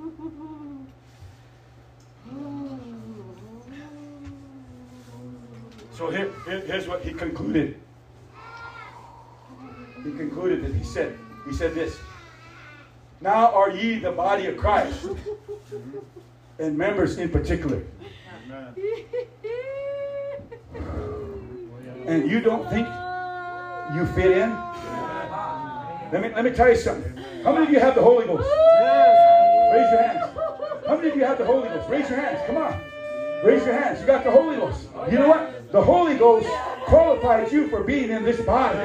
So here, here- here's what he concluded. He concluded that he said, he said this. Now are ye the body of Christ, and members in particular. And you don't think you fit in? Let me let me tell you something. How many of you have the Holy Ghost? Raise your hands. How many of you have the Holy Ghost? Raise your hands. Come on. Raise your hands. You got the Holy Ghost. You know what? The Holy Ghost qualifies you for being in this body.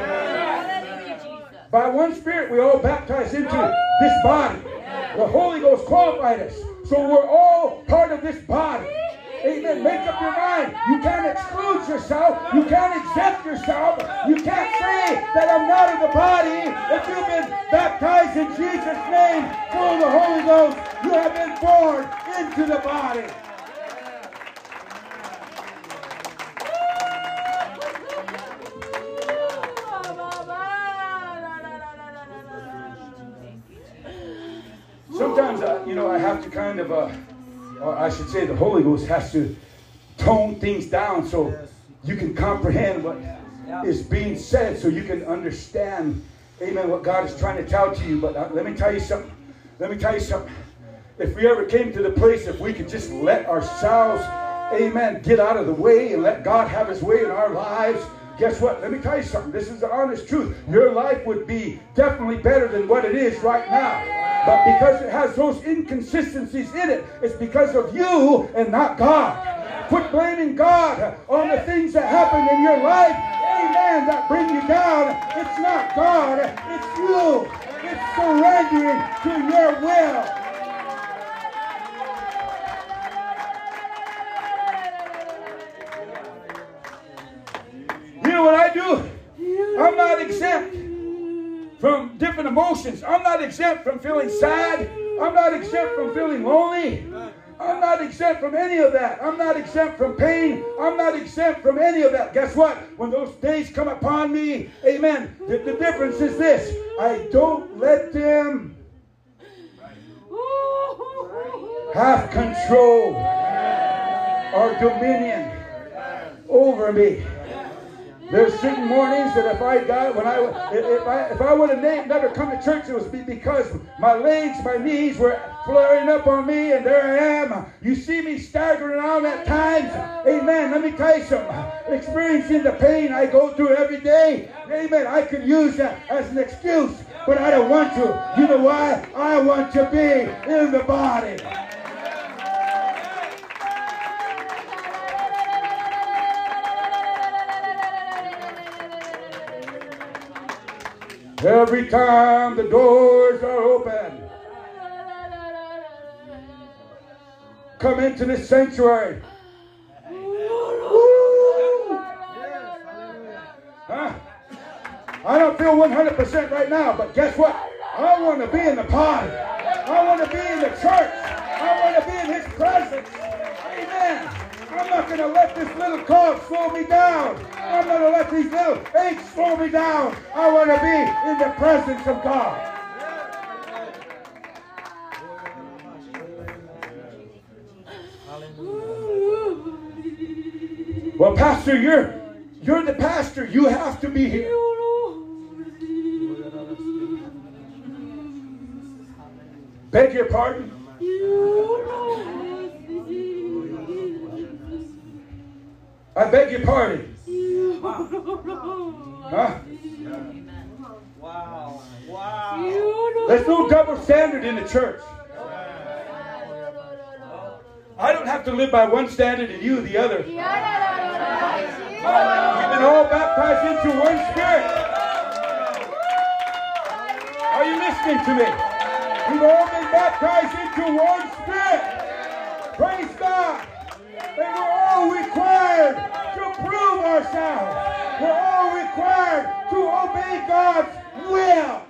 By one Spirit, we all baptized into this body. The Holy Ghost qualified us. So we're all part of this body. Amen. Make up your mind. You can't exclude yourself. You can't exempt yourself. You can't say that I'm not in the body. If you've been baptized in Jesus' name, full of the Holy Ghost, you have been born into the body. To kind of, uh, or I should say, the Holy Ghost has to tone things down so you can comprehend what is being said, so you can understand, amen, what God is trying to tell to you. But uh, let me tell you something. Let me tell you something. If we ever came to the place, if we could just let ourselves, amen, get out of the way and let God have his way in our lives, guess what? Let me tell you something. This is the honest truth. Your life would be definitely better than what it is right now. But because it has those inconsistencies in it, it's because of you and not God. Quit blaming God on the things that happen in your life, amen, that bring you down. It's not God, it's you. It's surrendering to your will. You know what I do? I'm not exempt from different emotions. I'm not exempt from feeling sad. I'm not exempt from feeling lonely. I'm not exempt from any of that. I'm not exempt from pain. I'm not exempt from any of that. Guess what? When those days come upon me, amen, the, the difference is this I don't let them have control or dominion over me. There's certain mornings that if I got when I if I if I would have never come to church, it was because my legs, my knees were flaring up on me, and there I am. You see me staggering around at times. Amen. Let me tell you something. Experiencing the pain I go through every day. Amen. I could use that as an excuse, but I don't want to. You know why? I want to be in the body. Every time the doors are open, come into this sanctuary. Huh? I don't feel 100% right now, but guess what? I want to be in the party. I want to be in the church. I want to be in His presence. Amen. I'm not going to let this little cough slow me down. I'm going to let these little aches slow me down. I want to be in the presence of God. Well, Pastor, you're you're the pastor. You have to be here. Beg your pardon. I beg your pardon. Huh? Wow. Wow. There's no double standard in the church. I don't have to live by one standard and you the other. We've been all baptized into one spirit. Are you listening to me? We've all been baptized into one spirit. Praise God. And we're all required to prove ourselves. We're all required to obey God's will.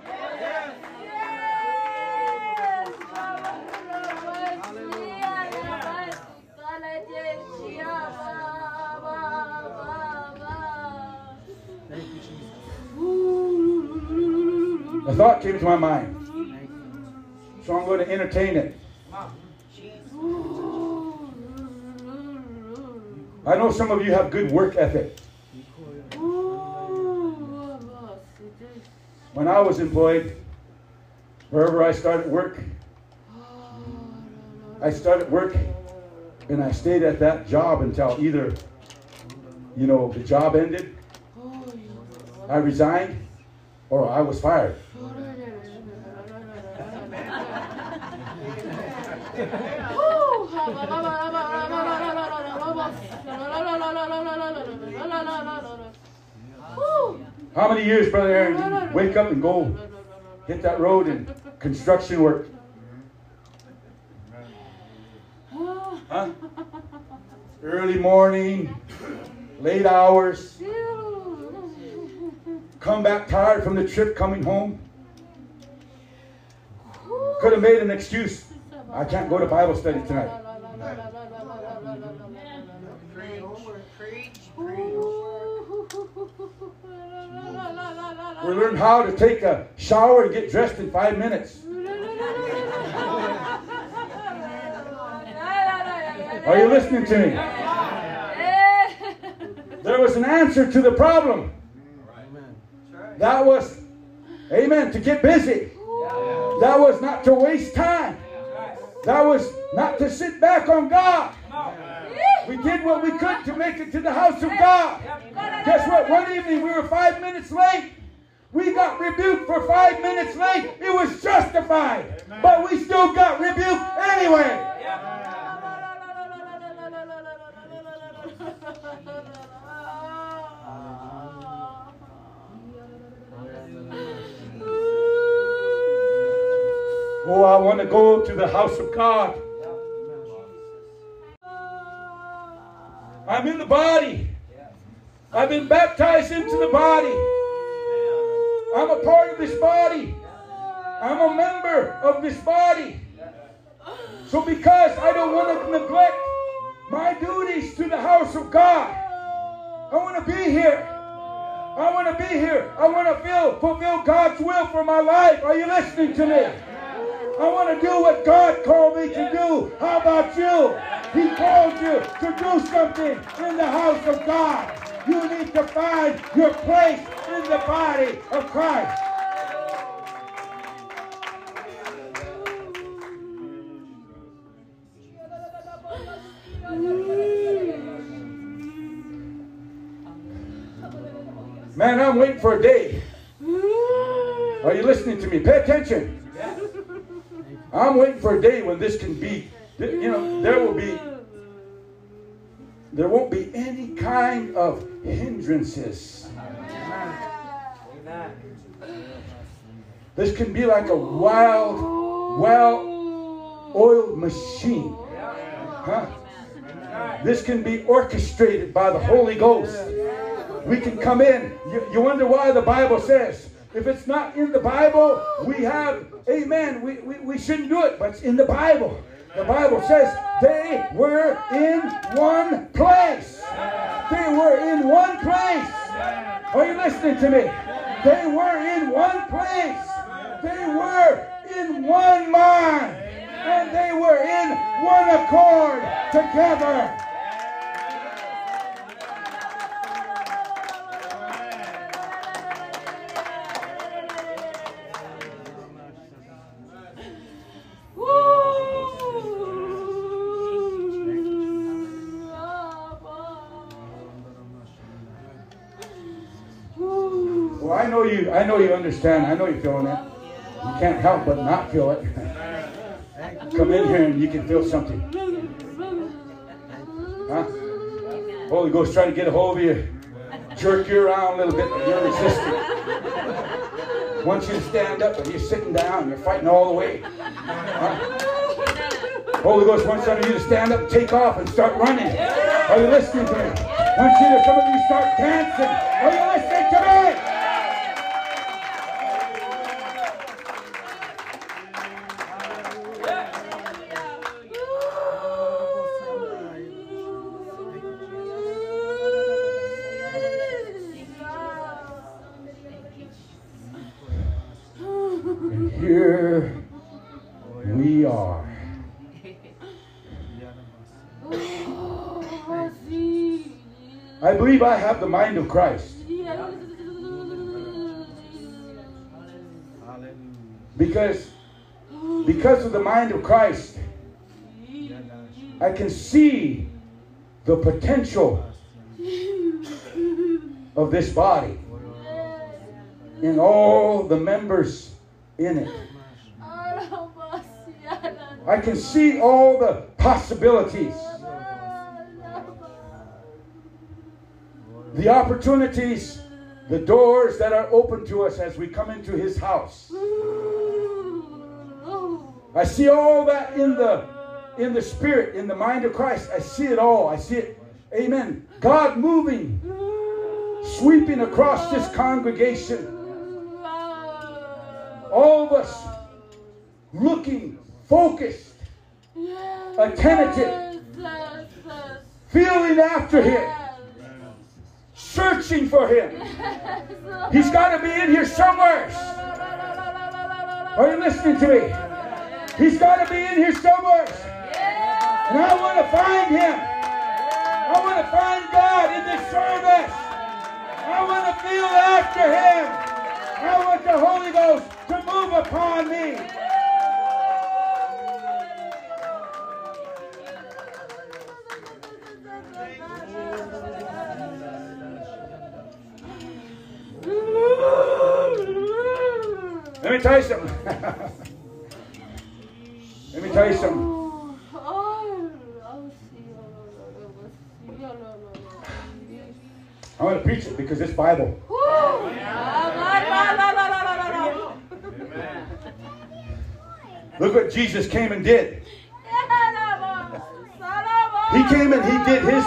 A thought came to my mind. So I'm going to entertain it. I know some of you have good work ethic. When I was employed, wherever I started work, I started work and I stayed at that job until either, you know, the job ended, I resigned, or I was fired. How many years, Brother Aaron, wake up and go hit that road and construction work? Huh? Early morning, late hours, come back tired from the trip coming home. Could have made an excuse. I can't go to Bible study tonight. We learned how to take a shower and get dressed in five minutes. Are you listening to me? There was an answer to the problem. That was, amen, to get busy. That was not to waste time. That was not to sit back on God. We did what we could to make it to the house of God. Guess what? One evening we were five minutes late. We got rebuked for five minutes late. It was justified. But we still got rebuked anyway. Oh, I want to go to the house of God. I'm in the body. I've been baptized into the body. I'm a part of this body. I'm a member of this body. So because I don't want to neglect my duties to the house of God, I want to be here. I want to be here. I want to feel fulfill God's will for my life. Are you listening to me? I want to do what God called me to do. How about you? He called you to do something in the house of God. You need to find your place in the body of Christ. Man, I'm waiting for a day. Are you listening to me? Pay attention. I'm waiting for a day when this can be, you know, there will be, there won't be any kind of hindrances. This can be like a wild, well oiled machine. Huh? This can be orchestrated by the Holy Ghost. We can come in. You, you wonder why the Bible says, if it's not in the Bible, we have, amen, we, we, we shouldn't do it, but it's in the Bible. The Bible says they were in one place. They were in one place. Are you listening to me? They were in one place. They were in one mind. And they were in one accord together. Know you. Understand. I know you're feeling it. You can't help but not feel it. Come in here and you can feel something. Huh? Holy Ghost trying to get a hold of you, jerk you around a little bit, but you're resisting. Wants you to stand up, but you're sitting down. You're fighting all the way. Huh? Holy Ghost wants some of you to stand up, take off, and start running. Are you listening to me? Wants you to some of you start dancing. Are you listening I believe I have the mind of Christ because because of the mind of Christ, I can see the potential of this body and all the members in it. I can see all the possibilities, the opportunities, the doors that are open to us as we come into His house. I see all that in the in the spirit, in the mind of Christ. I see it all. I see it. Amen. God moving, sweeping across this congregation. All of us looking focused, attentive, feeling after him, searching for him. He's got to be in here somewhere. Are you listening to me? He's got to be in here somewhere. And I want to find him. I want to find God in this service. I want to feel after him. I want the Holy Ghost to move upon me. Me tell you something. Let me tell you something. I want to preach it because it's Bible. Look what Jesus came and did. He came and he did his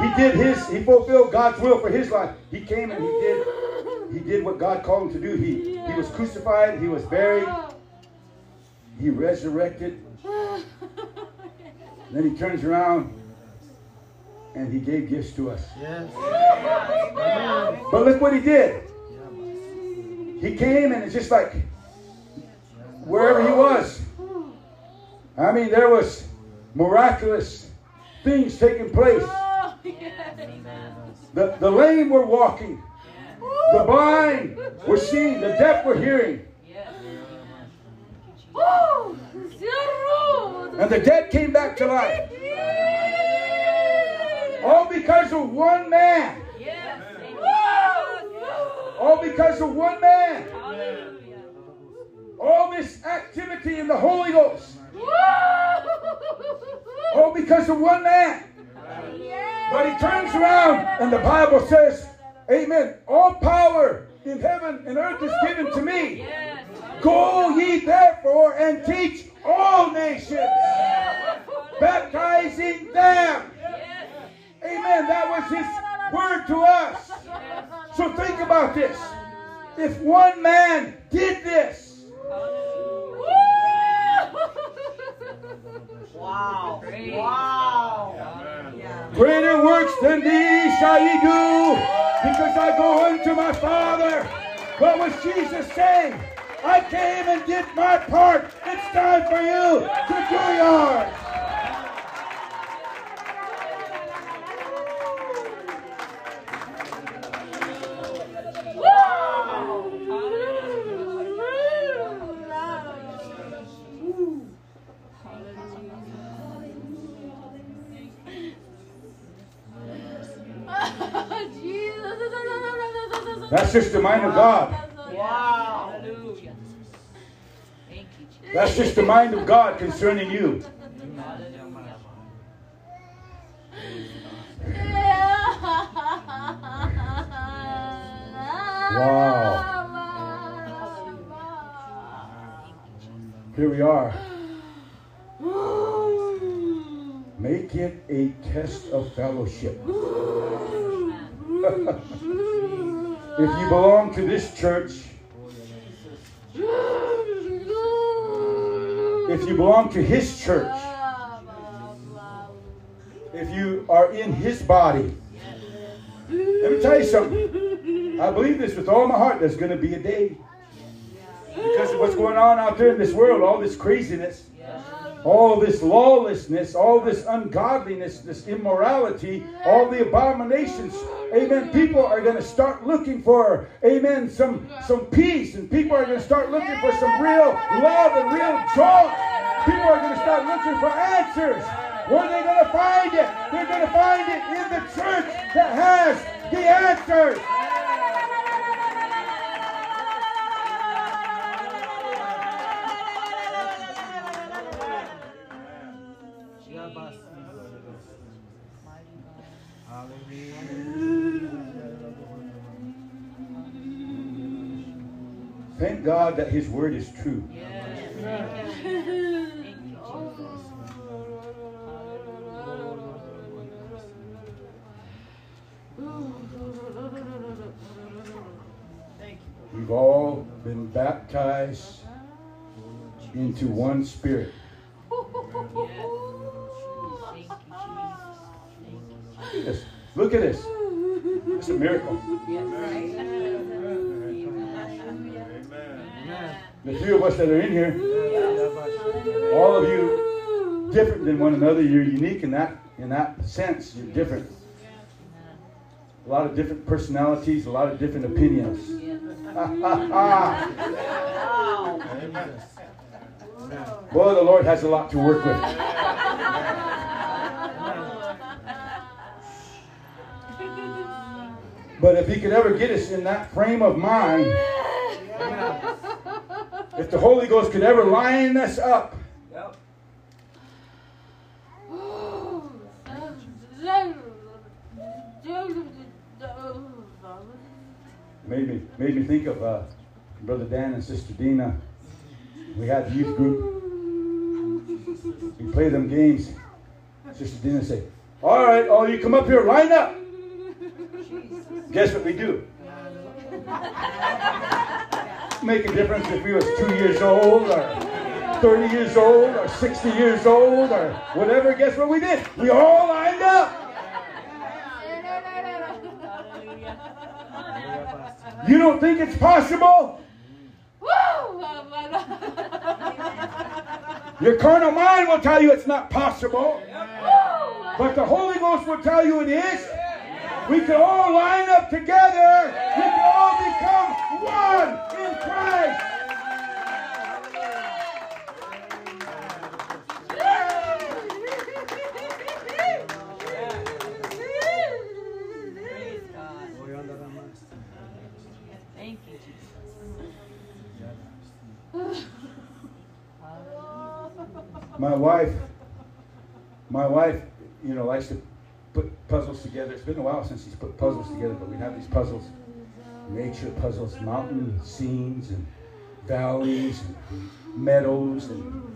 he did his he fulfilled God's will for his life. He came and he did he did what God called him to do. He he was crucified, he was buried, he resurrected. Then he turns around and he gave gifts to us. Yes. But look what he did. He came and it's just like wherever he was. I mean, there was miraculous things taking place. Oh, the, the lame were walking. The blind were seeing. The deaf were hearing. And the dead came back to life. All because of one man. All because of one man. All this activity in the Holy Ghost. All because of one man. But he turns around and the Bible says, Amen. All power in heaven and earth is given to me. Go ye therefore and teach all nations, baptizing them. Amen. That was his word to us. So think about this. If one man did this, Wow. Wow. Yeah. greater works than these shall ye do, because I go unto my Father. What was Jesus saying? I came and did my part. It's time for you to do yours. That's just the mind of God. Wow. That's just the mind of God concerning you. Wow. Here we are. Make it a test of fellowship. if you belong to this church, if you belong to his church, if you are in his body, let me tell you something. I believe this with all my heart. There's going to be a day. Because of what's going on out there in this world, all this craziness, all this lawlessness, all this ungodliness, this immorality, all the abominations. Amen. People are going to start looking for, amen, some, some peace. And people are going to start looking for some real love and real joy. People are going to start looking for answers. Where are they going to find it? They're going to find it in the church that has the answers. God that His word is true. We've all been baptized into one spirit. Look at this. Look at this. It's a miracle. The few of us that are in here, all of you, different than one another. You're unique in that in that sense. You're different. A lot of different personalities, a lot of different opinions. Boy, the Lord has a lot to work with. But if He could ever get us in that frame of mind, if the Holy Ghost could ever line us up, made me made me think of uh, Brother Dan and Sister Dina. We had the youth group. We play them games. Sister Dina say, "All right, all you come up here, line up." Guess what we do? Make a difference if we was two years old or 30 years old or 60 years old or whatever. Guess what we did? We all lined up. You don't think it's possible? Your carnal mind will tell you it's not possible. But the Holy Ghost will tell you it is. We can all line up together. We can all become one in Christ. Thank you, Jesus. My wife, my wife, you know, likes to puzzles together. It's been a while since he's put puzzles together, but we have these puzzles, nature puzzles, mountain scenes and valleys and meadows and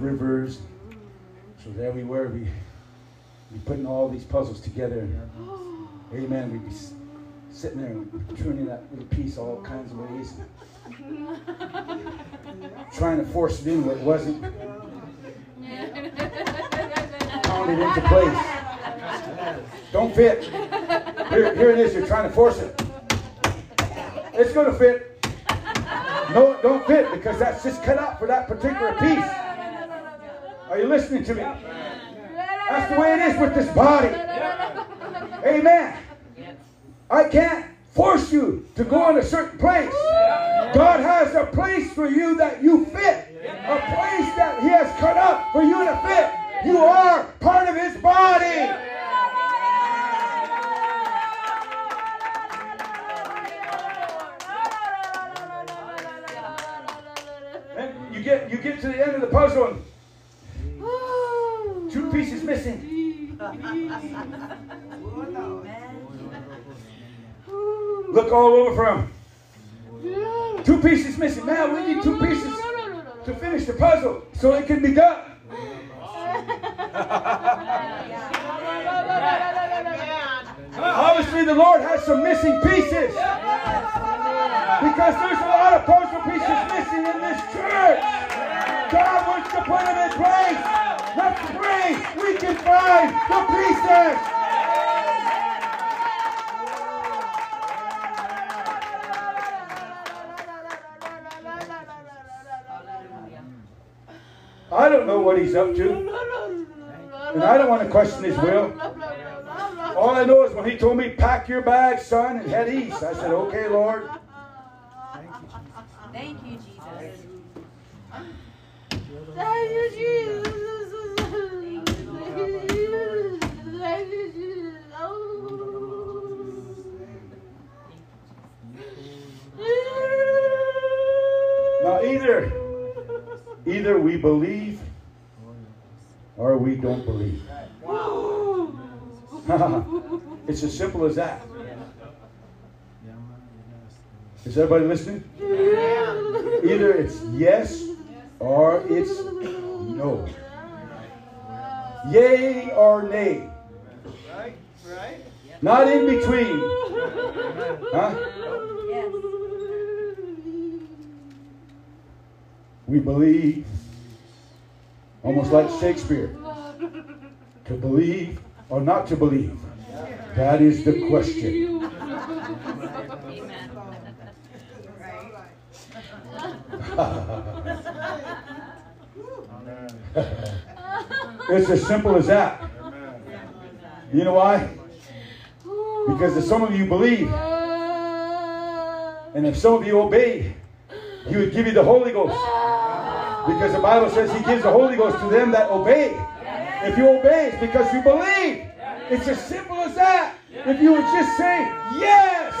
rivers. So there we were. We You're putting all these puzzles together. Amen. We'd be sitting there and turning that little piece all kinds of ways. Trying to force it in where it wasn't. Into place. Don't fit. Here, here it is. You're trying to force it. It's going to fit. No, it don't fit because that's just cut out for that particular piece. Are you listening to me? That's the way it is with this body. Amen. I can't force you to go in a certain place. God has a place for you that you fit. A place that He has cut up for you to fit. You are part of His body. And you get you get to the end of the puzzle and two pieces missing. Look all over for him. Two pieces missing. Man, we need two pieces to finish the puzzle so it can be done. Obviously, the Lord has some missing pieces because there's a lot of puzzle pieces missing in this church. God wants to put them in place. Let's pray we can find the pieces. I don't know what he's up to, and I don't want to question his will. All I know is when he told me, pack your bags, son, and head east, I said, okay, Lord. Thank you, Jesus. Thank you, Jesus. Thank you, Jesus. Now either either we believe or we don't believe. it's as simple as that. Is everybody listening? Either it's yes or it's no. Yay or nay. Right? Right? Not in between. Huh? We believe, almost like Shakespeare, to believe or not to believe. That is the question. It's as simple as that. You know why? Because if some of you believe, and if some of you obeyed, he would give you the Holy Ghost. Because the Bible says he gives the Holy Ghost to them that obey. If you obey, it's because you believe. It's as simple as that. If you would just say yes.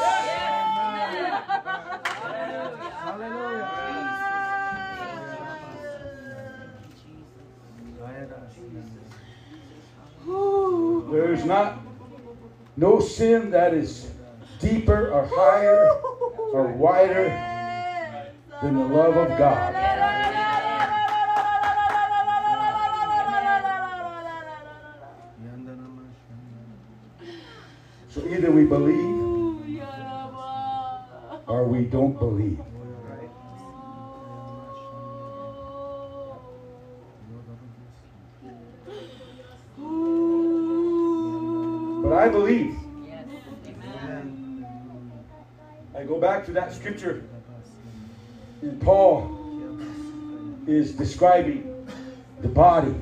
There's not no sin that is deeper or higher or wider than the love of God. So either we believe or we don't believe. But I believe. I go back to that scripture. Paul is describing the body.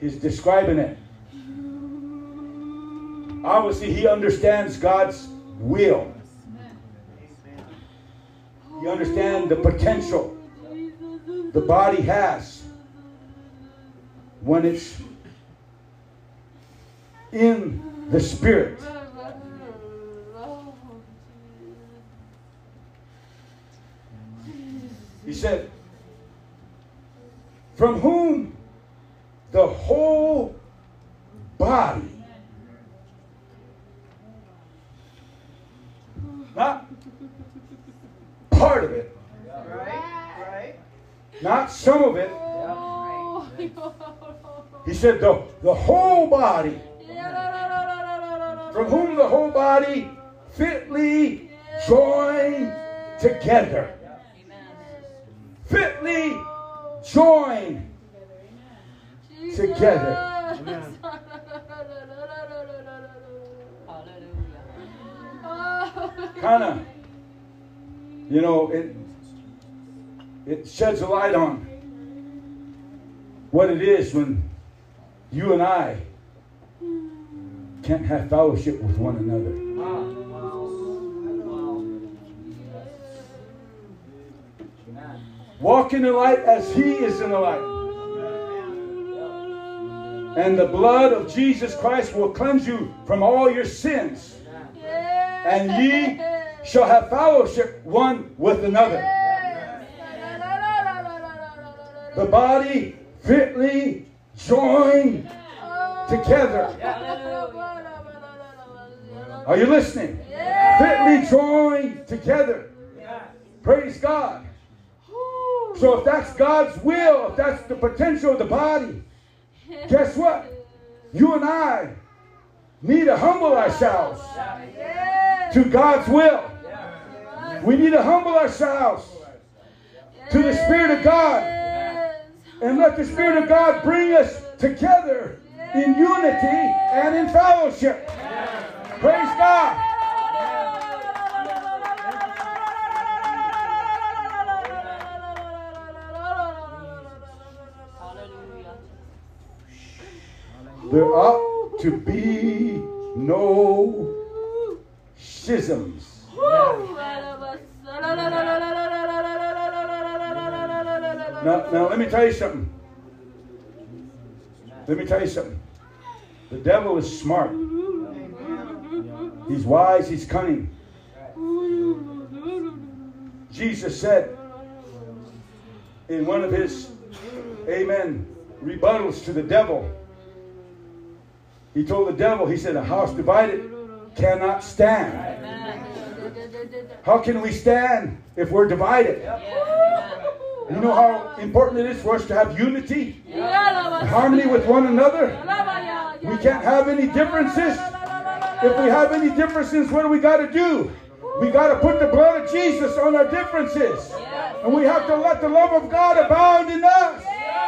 He's describing it. Obviously, he understands God's will. He understands the potential the body has when it's in the spirit. He said, From whom the whole body, not part of it, not some of it, He said, the, the whole body, from whom the whole body fitly joined together. Fitly joined together. Kind of, you know, it, it sheds a light on what it is when you and I can't have fellowship with one another. Walk in the light as He is in the light. And the blood of Jesus Christ will cleanse you from all your sins. And ye shall have fellowship one with another. The body fitly joined together. Are you listening? Fitly joined together. Praise God. So if that's God's will, if that's the potential of the body, guess what? You and I need to humble ourselves to God's will. We need to humble ourselves to the Spirit of God and let the Spirit of God bring us together in unity and in fellowship. Praise God. There ought to be no schisms. Now, now let me tell you something. Let me tell you something. The devil is smart. He's wise, he's cunning. Jesus said in one of his, amen, rebuttals to the devil, he told the devil, he said, a house divided cannot stand. How can we stand if we're divided? You know how important it is for us to have unity, harmony with one another? We can't have any differences. If we have any differences, what do we got to do? We got to put the blood of Jesus on our differences. And we have to let the love of God abound in us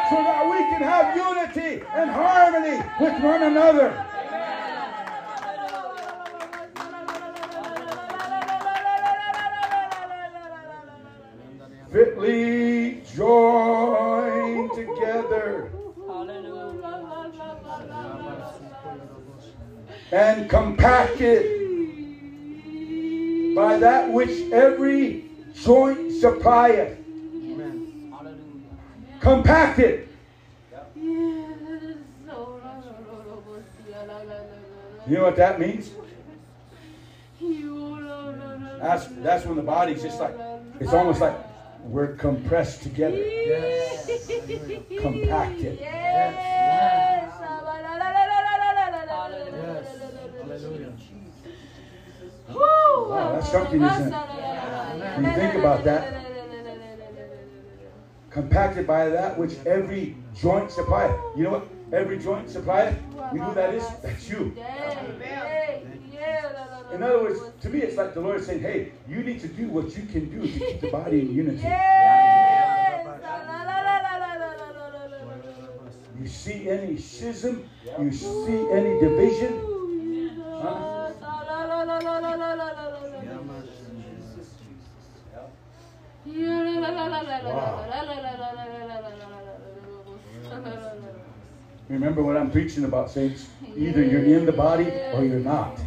so that we can have unity and harmony with one another. Fitly joined together and compacted by that which every joint supplieth. Compacted. You know what that means? That's that's when the body's just like it's almost like we're compressed together. Yes. Compacted. Wow, that's something, isn't it? When you think about that, compacted by that which every joint supplieth. You know what? Every joint supplieth. You know who that is? That's you. In other words, to me, it's like the Lord is saying, hey, you need to do what you can do to keep the body in unity. You see any schism? You see any division? Huh? Remember what I'm preaching about, saints? Either you're in the body or you're not.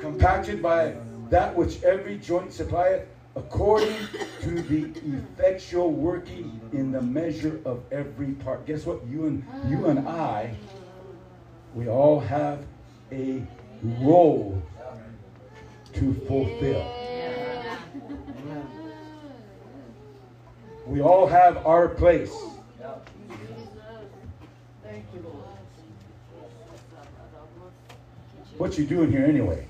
Compacted by that which every joint supplieth, according to the effectual working in the measure of every part. Guess what? You and you and I, we all have a role to fulfill. We all have our place. what you doing here anyway?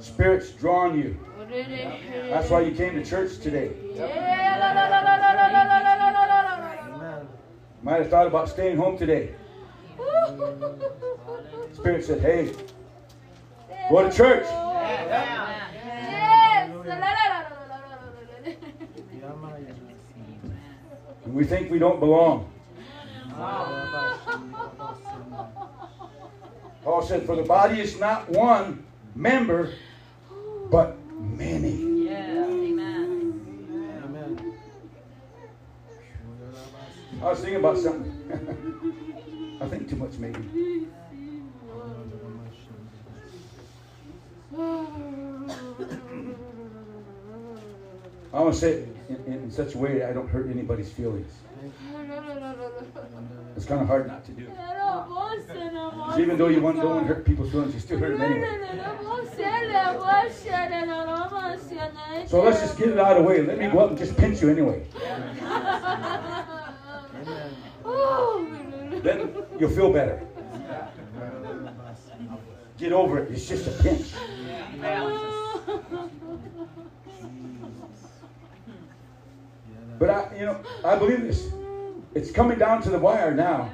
Spirit's drawing you. That's why you came to church today. Might have thought about staying home today. Spirit said, hey, go to church. And we think we don't belong. Paul said, for the body is not one member, but many. Yeah, amen. I was thinking about something. I think too much maybe. I want to say it in, in such a way that I don't hurt anybody's feelings. It's kind of hard not to do. Even though you want, don't want to hurt people's feelings, you still hurt them anyway. So let's just get it out of the way. Let me go up and just pinch you anyway. Then you'll feel better. Get over it. It's just a pinch. But I, you know, I believe this. It's coming down to the wire now.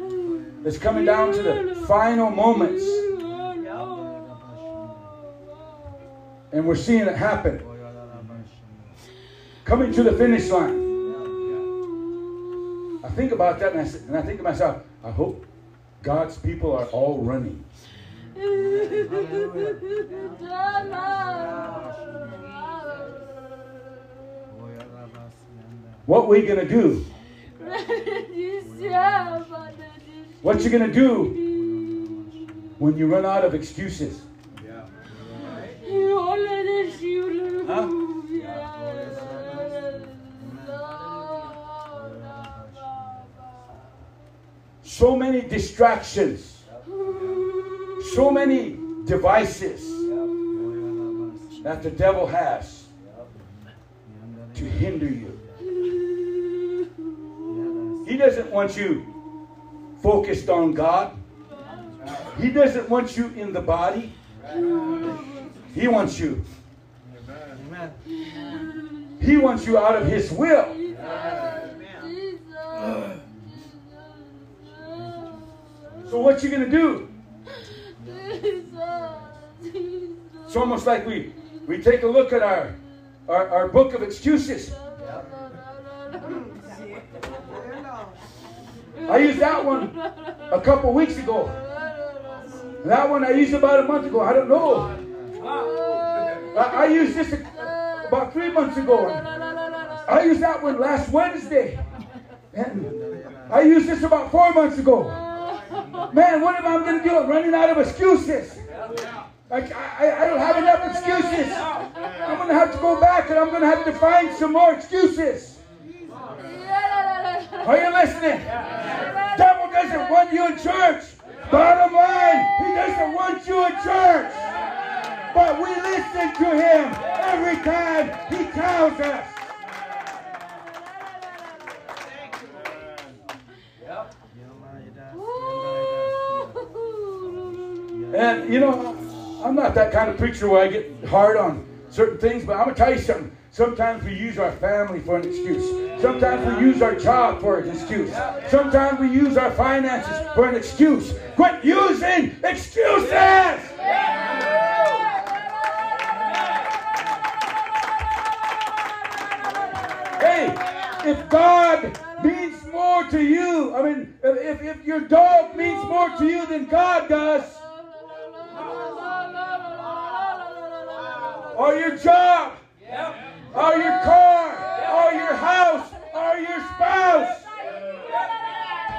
It's coming down to the final moments. And we're seeing it happen. Coming to the finish line. I think about that and I, and I think to myself, I hope God's people are all running. What are we gonna do? What you gonna do when you run out of excuses? So many distractions, so many devices that the devil has to hinder you. He doesn't want you focused on God. He doesn't want you in the body. He wants you. He wants you out of his will. So what you gonna do? It's almost like we we take a look at our our, our book of excuses. I used that one a couple weeks ago. That one I used about a month ago. I don't know. I, I used this a- about three months ago. I used that one last Wednesday. And I used this about four months ago. Man, what am I going to do? I'm running out of excuses. Like, I, I don't have enough excuses. I'm going to have to go back and I'm going to have to find some more excuses. Are you listening? Doesn't want you in church. Bottom line, he doesn't want you in church. But we listen to him every time he tells us. And you know, I'm not that kind of preacher where I get hard on certain things, but I'm gonna tell you something. Sometimes we use our family for an excuse. Sometimes we use our job for an excuse. Sometimes we use our finances for an excuse. Quit using excuses! Hey, if God means more to you, I mean, if, if your dog means more to you than God does, or your job, or your car, or your house, or your spouse,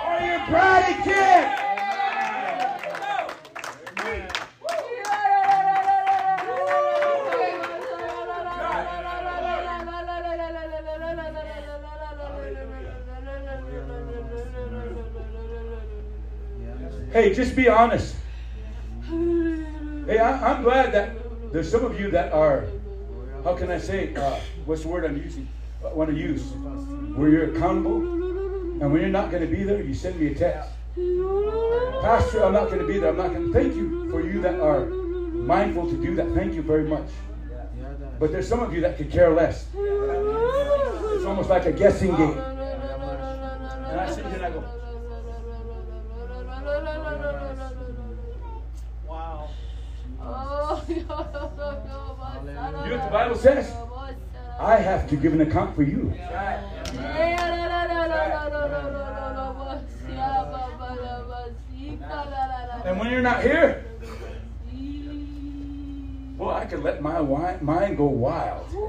or your bratty kid. Hey, just be honest. Hey, I, I'm glad that there's some of you that are, how can I say, uh, what's the word I'm using? I want to use? where you're accountable. And when you're not going to be there, you send me a text. Pastor, I'm not going to be there. I'm not going to. Thank you for you that are mindful to do that. Thank you very much. But there's some of you that could care less. It's almost like a guessing game. And I sit here and I go, Wow. you know what the Bible says? I have to give an account for you. And when you're not here, well, I can let my wi- mind go wild.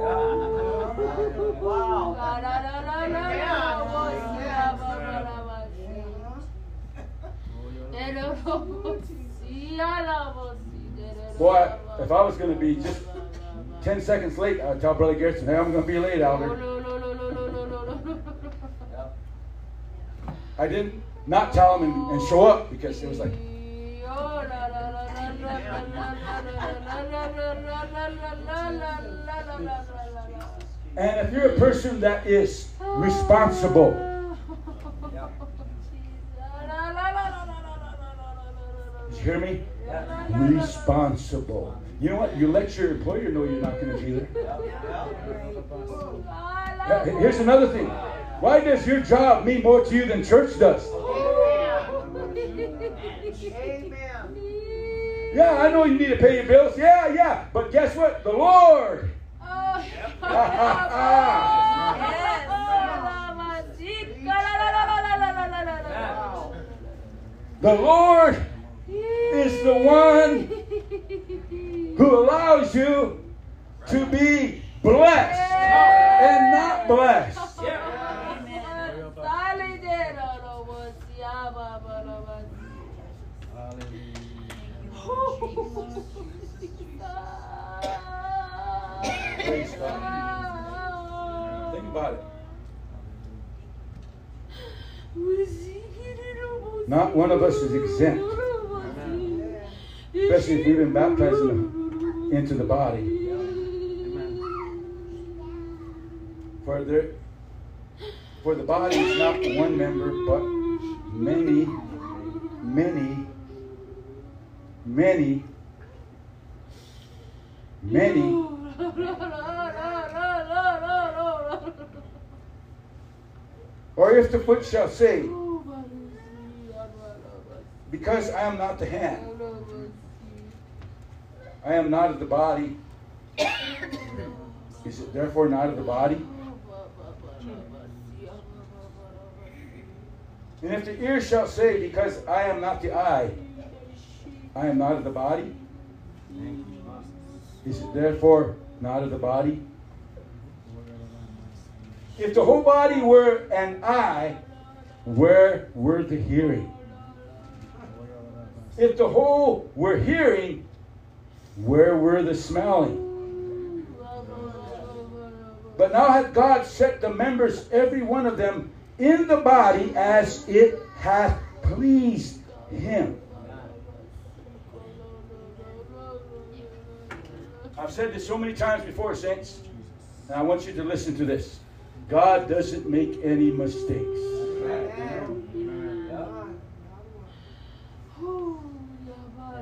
Boy, if I was going to be just 10 seconds late, I'd tell Brother Garrison, hey, I'm going to be late, Elder. I didn't not tell him and, and show up because it was like, and if you're a person that is responsible, did you hear me? Responsible. You know what? You let your employer know you're not going to be there. Here's another thing. Why does your job mean more to you than church does? Yeah, I know you need to pay your bills. Yeah, yeah. But guess what? The Lord. The Lord is the one who allows you to be blessed and not blessed. Think about it. Not one of us is exempt, especially if we've been baptized in the, into the body. For there, for the body is not for one member, but many, many, many, many. Or if the foot shall say, Because I am not the hand, I am not of the body, is it therefore not of the body? And if the ear shall say, Because I am not the eye, I am not of the body, is it therefore not of the body? If the whole body were an eye, where were the hearing? If the whole were hearing, where were the smelling? But now hath God set the members, every one of them, in the body as it hath pleased him. I've said this so many times before, saints, and I want you to listen to this. God doesn't make any mistakes.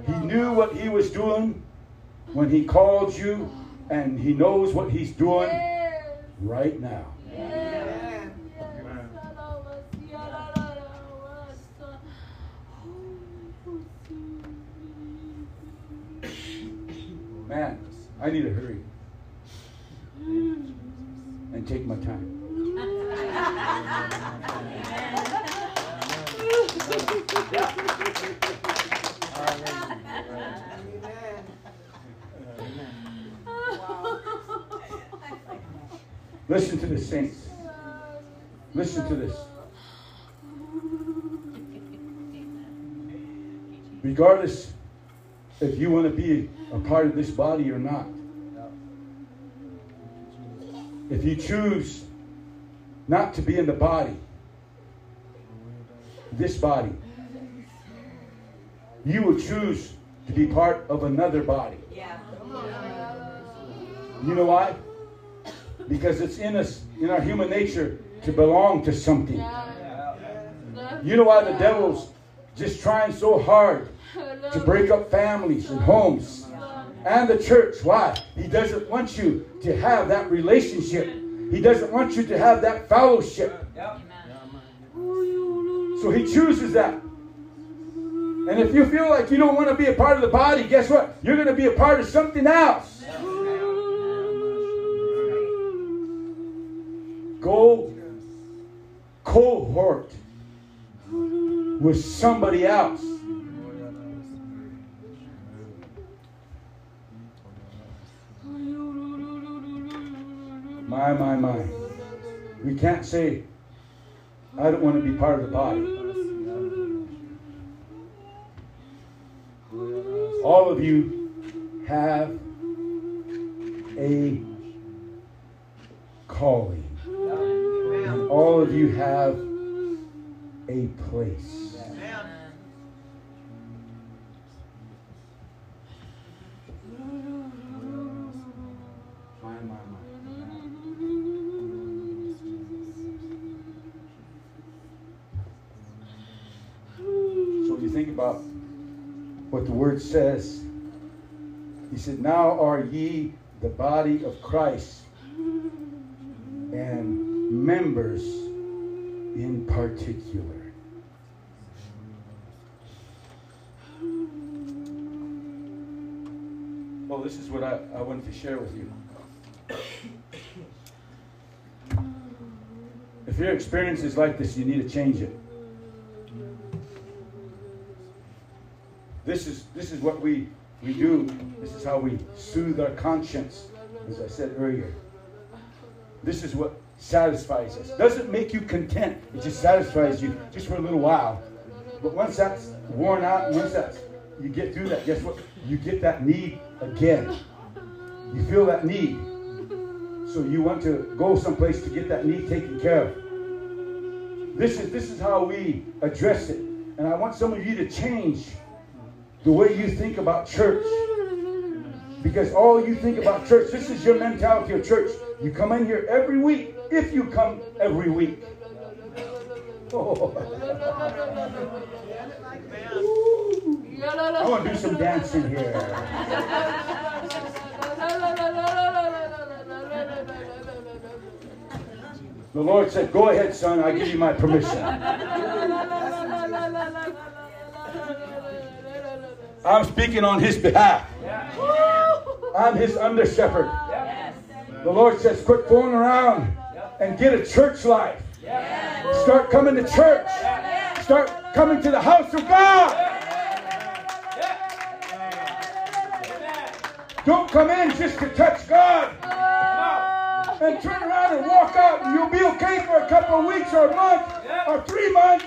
He knew what he was doing when he calls you, and he knows what he's doing right now. Man, I need to hurry and take my time. Listen to this, saints. Listen to this. Regardless if you want to be a part of this body or not, if you choose not to be in the body, this body, you will choose to be part of another body. You know why? Because it's in us, in our human nature, to belong to something. You know why the devil's just trying so hard to break up families and homes and the church. Why? He doesn't want you to have that relationship. He doesn't want you to have that fellowship. So he chooses that. And if you feel like you don't want to be a part of the body, guess what? You're going to be a part of something else. Go cohort with somebody else. My, my, my. We can't say, I don't want to be part of the body. All of you have a calling. And all of you have a place. My, my, my. You think about what the word says. He said, Now are ye the body of Christ and members in particular. Well, this is what I, I wanted to share with you. If your experience is like this, you need to change it. This is this is what we we do. This is how we soothe our conscience, as I said earlier. This is what satisfies us. Doesn't make you content. It just satisfies you just for a little while. But once that's worn out, once that's you get through that, guess what? You get that need again. You feel that need. So you want to go someplace to get that need taken care of. This is this is how we address it. And I want some of you to change the way you think about church. Because all you think about church, this is your mentality of church. You come in here every week, if you come every week. Oh. I want to do some dancing here. The Lord said, Go ahead, son, I give you my permission. I'm speaking on his behalf. I'm his under shepherd. The Lord says, quit fooling around and get a church life. Start coming to church. Start coming to the house of God. Don't come in just to touch God and turn around and walk out and you'll be okay for a couple of weeks or a month or three months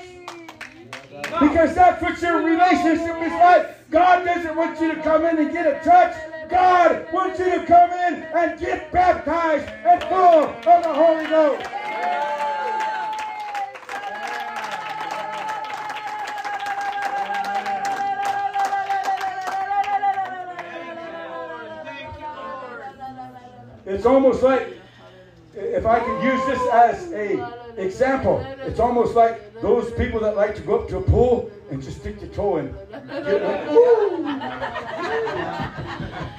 because that's what your relationship is like. God doesn't want you to come in and get a touch. God wants you to come in and get baptized and full of the Holy Ghost. It's almost like, if I can use this as a example, it's almost like those people that like to go up to a pool and just stick your toe in. Get like.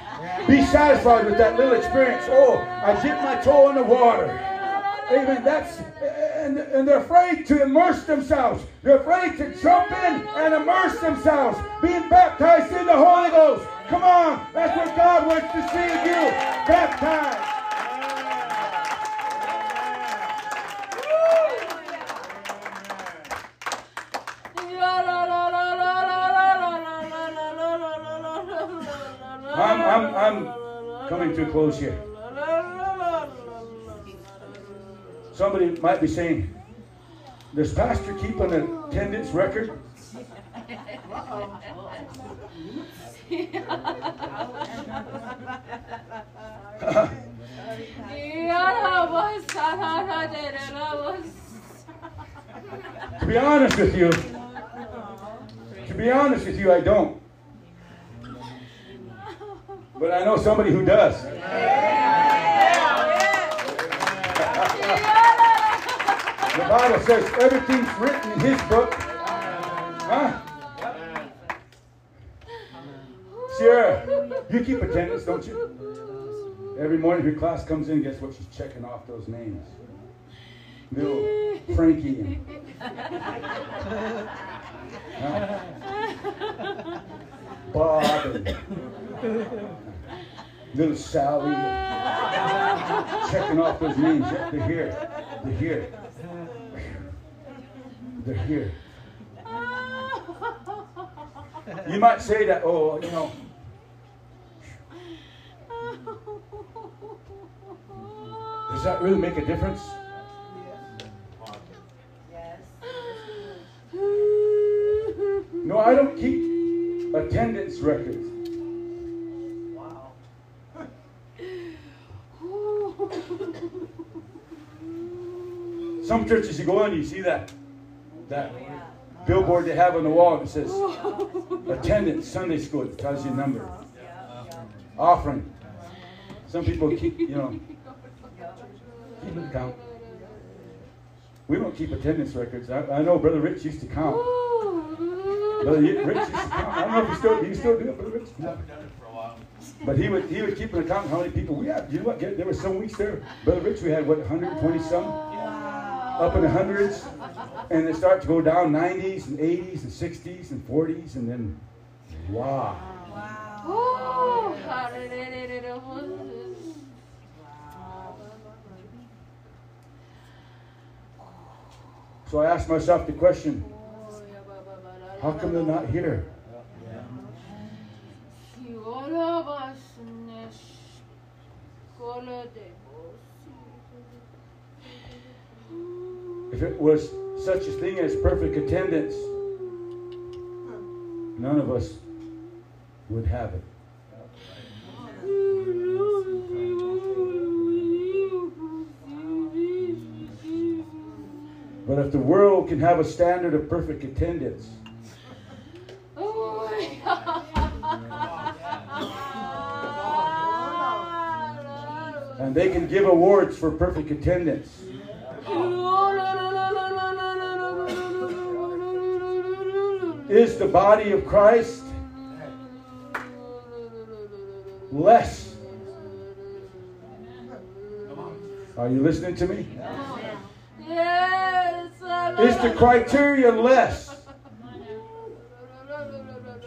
Be satisfied with that little experience. Oh, I dipped my toe in the water. Amen. That's and, and they're afraid to immerse themselves. They're afraid to jump in and immerse themselves, being baptized in the Holy Ghost. Come on, that's what God wants to see you. Baptized. I'm, I'm, coming too close here. Somebody might be saying, does Pastor keep an attendance record? To be honest with you, to be honest with you, I don't. But I know somebody who does. The Bible says everything's written in His book. Huh? Sierra, you keep attendance, don't you? Every morning your class comes in, guess what? She's checking off those names. Little Frankie and huh? Bob and little Sally. Checking off those names. They're here. They're here. They're here. You might say that, oh, you know, does that really make a difference? Yes. No, I don't keep attendance records. Some churches you go in, you see that that oh, billboard they have on the wall that says attendance Sunday school. It tells you a number. Offering. Some people keep, you know, keep an count. We don't keep attendance records. I, I know Brother Rich used to count. Brother Rich used to count. I don't know if he still he still do it, Brother Rich. No. But he would he would keep an account of how many people we had. You know what? There were some weeks there, Brother Rich, we had what 120 some, up in the hundreds, and it started to go down 90s and 80s and 60s and 40s, and then wow. So I asked myself the question: How come they're not here? If it was such a thing as perfect attendance, none of us would have it. But if the world can have a standard of perfect attendance, and they can give awards for perfect attendance, is the body of Christ less? Are you listening to me? Yes. Is the criteria less?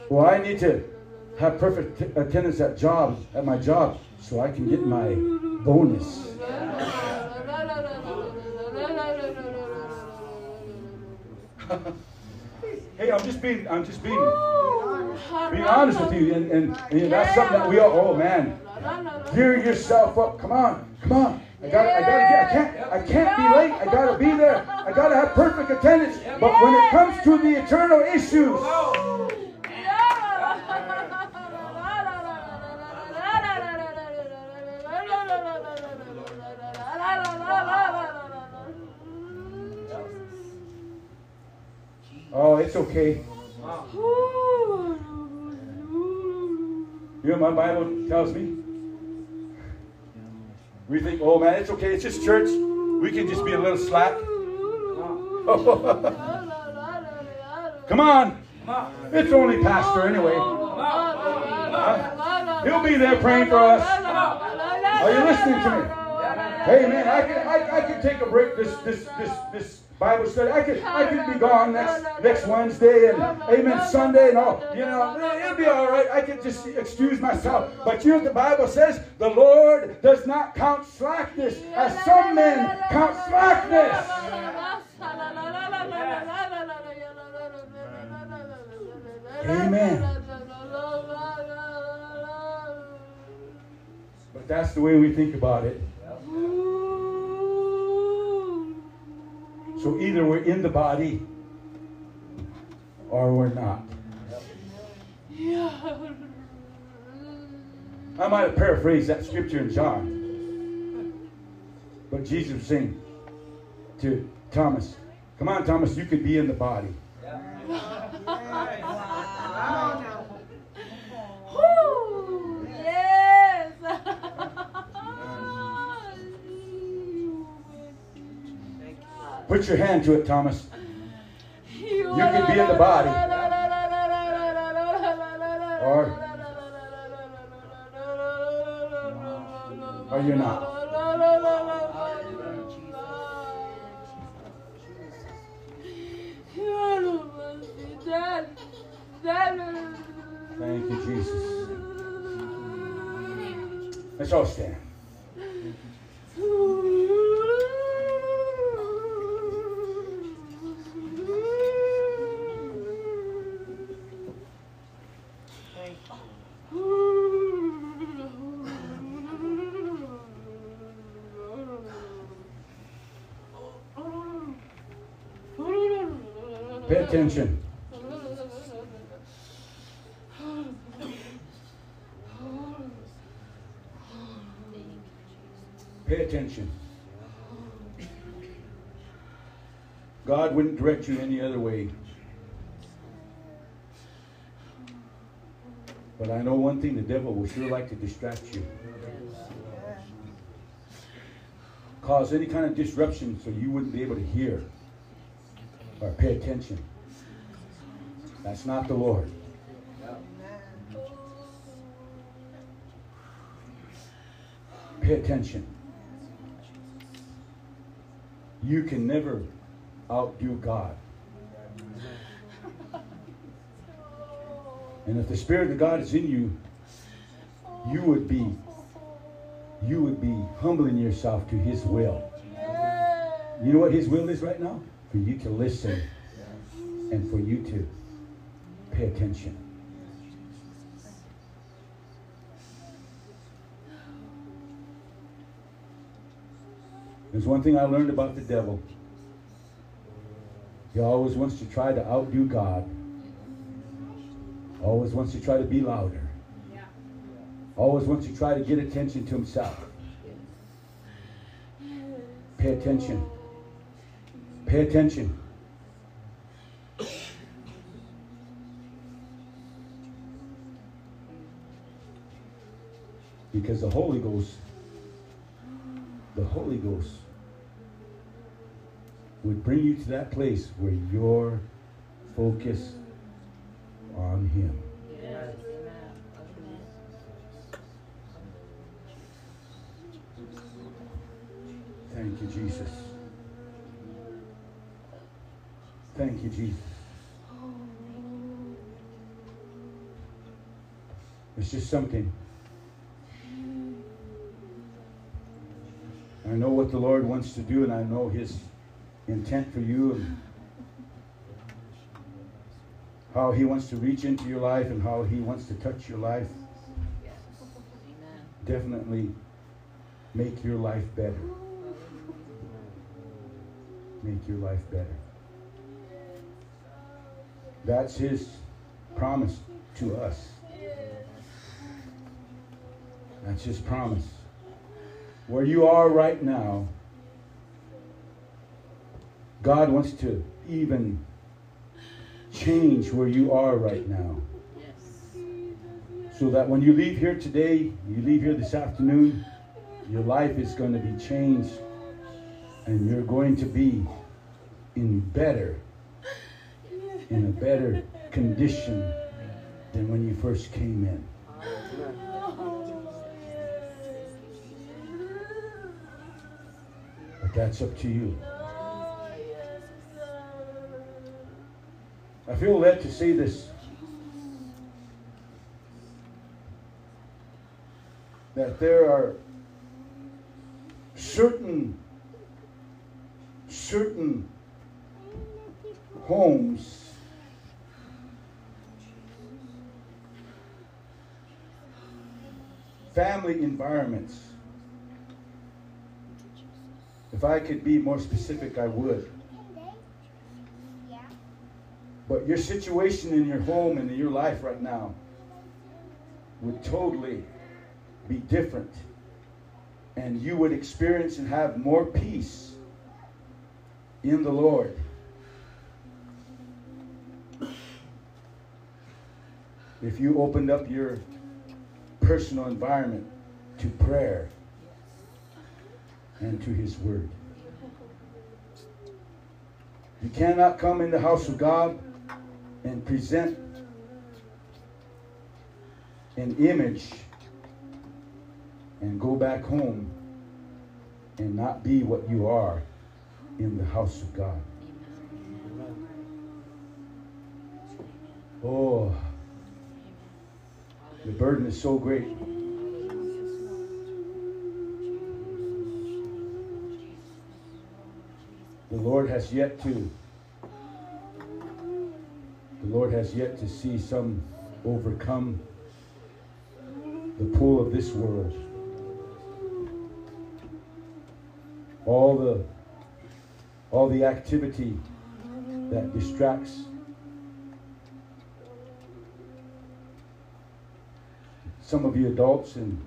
Well, I need to have perfect attendance at job at my job so I can get my bonus. Hey, I'm just being I'm just being oh, being honest with you, and, and, and that's something that we all. Oh man, gear yourself up. Come on, come on. I gotta, I gotta get. I can't. I can't be late. I gotta be there. I gotta have perfect attendance. But when it comes to the eternal issues, oh, it's okay. You know my Bible tells me? We think, oh man, it's okay. It's just church. We can just be a little slack. Come on. It's only pastor anyway. He'll be there praying for us. Are you listening to me? Hey man, I can I, I can take a break this this this this Bible study. I could I could be gone next next Wednesday and Amen Sunday and all. You know, it'll be all right. I could just excuse myself. But you know the Bible says? The Lord does not count slackness as some men count slackness. Amen. But that's the way we think about it. So either we're in the body or we're not. I might have paraphrased that scripture in John. But Jesus was saying to Thomas, Come on, Thomas, you could be in the body. Yes. Put your hand to it, Thomas. You can be in the body. Or or you're not. Thank you, Jesus. Let's all stand. Pay attention. Pay attention. Direct you any other way. But I know one thing the devil will sure like to distract you. Cause any kind of disruption so you wouldn't be able to hear or pay attention. That's not the Lord. Pay attention. You can never outdo God. And if the Spirit of God is in you, you would be you would be humbling yourself to his will. You know what his will is right now? For you to listen and for you to pay attention. There's one thing I learned about the devil. He always wants to try to outdo God. Always wants to try to be louder. Always wants to try to get attention to himself. Pay attention. Pay attention. Because the Holy Ghost, the Holy Ghost would bring you to that place where your focus on Him. Thank you, Jesus. Thank you, Jesus. It's just something. I know what the Lord wants to do, and I know His intent for you and how He wants to reach into your life and how He wants to touch your life. Definitely make your life better. Make your life better. That's His promise to us. That's His promise. Where you are right now, God wants to even change where you are right now. So that when you leave here today, you leave here this afternoon, your life is going to be changed and you're going to be in better, in a better condition than when you first came in. But that's up to you. I feel led to say this. That there are certain certain homes family environments if I could be more specific I would but your situation in your home and in your life right now would totally be different. And you would experience and have more peace in the Lord. If you opened up your personal environment to prayer and to His Word. You cannot come in the house of God and present an image and go back home and not be what you are in the house of God. Oh, the burden is so great. The Lord has yet to the Lord has yet to see some overcome the pull of this world. All the all the activity that distracts some of you adults and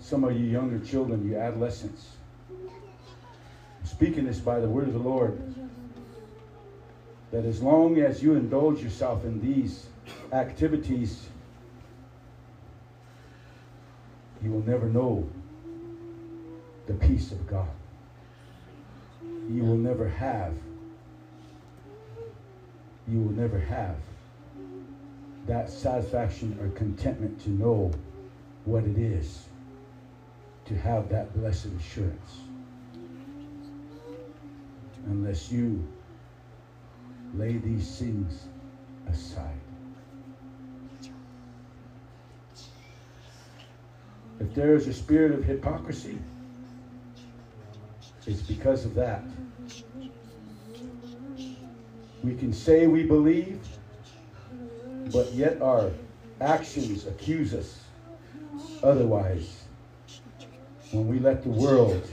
some of you younger children, you adolescents. I'm speaking this by the word of the Lord that as long as you indulge yourself in these activities, you will never know the peace of God. You will never have, you will never have that satisfaction or contentment to know what it is to have that blessed assurance. Unless you lay these things aside. If there is a spirit of hypocrisy, it's because of that. We can say we believe, but yet our actions accuse us otherwise. When we let the world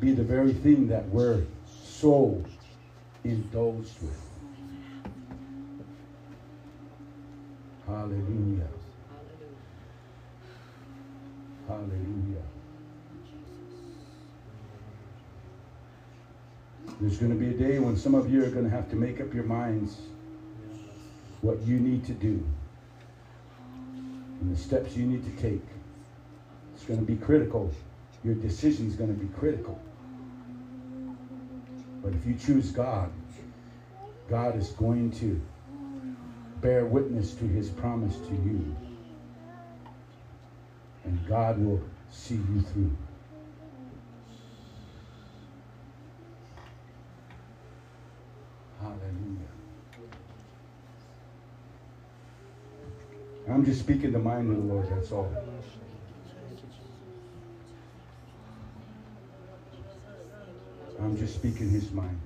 be the very thing that we're so indulged with. Hallelujah. Hallelujah. There's going to be a day when some of you are going to have to make up your minds what you need to do and the steps you need to take. It's going to be critical. Your decision is going to be critical. But if you choose God, God is going to bear witness to his promise to you. And God will see you through. Hallelujah. I'm just speaking the mind of the Lord, that's all. I'm just speaking his mind.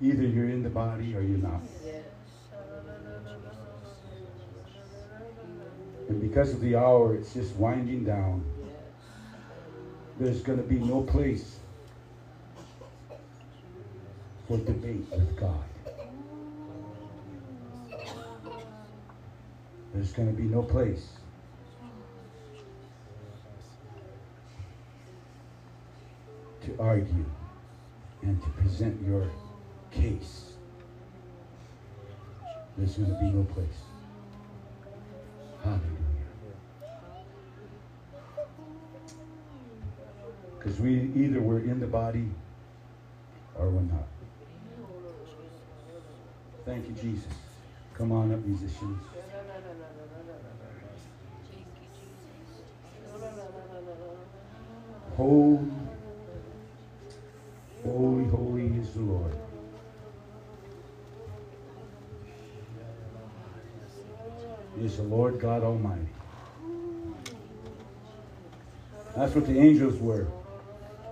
Either you're in the body or you're not. And because of the hour, it's just winding down. There's going to be no place for debate with God. There's going to be no place argue and to present your case. There's going to be no place. Hallelujah. Because we either we're in the body or we're not. Thank you, Jesus. Come on up, musicians. Holy, is the Lord God Almighty. That's what the angels were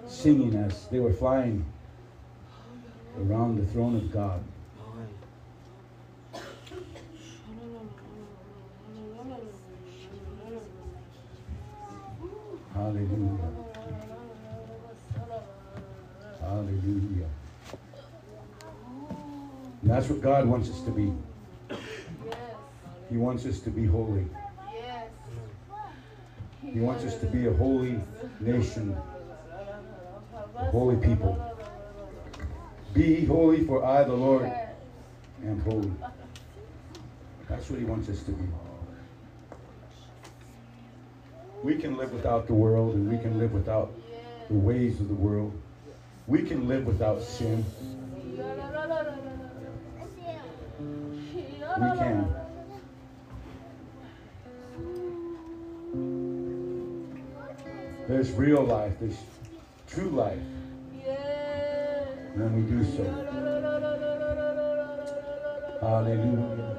singing as they were flying around the throne of God. Hallelujah. Hallelujah. And that's what God wants us to be. He wants us to be holy. He wants us to be a holy nation, a holy people. Be holy, for I, the Lord, am holy. That's what He wants us to be. We can live without the world and we can live without the ways of the world. We can live without sin. Real life, this true life when we do so. Hallelujah.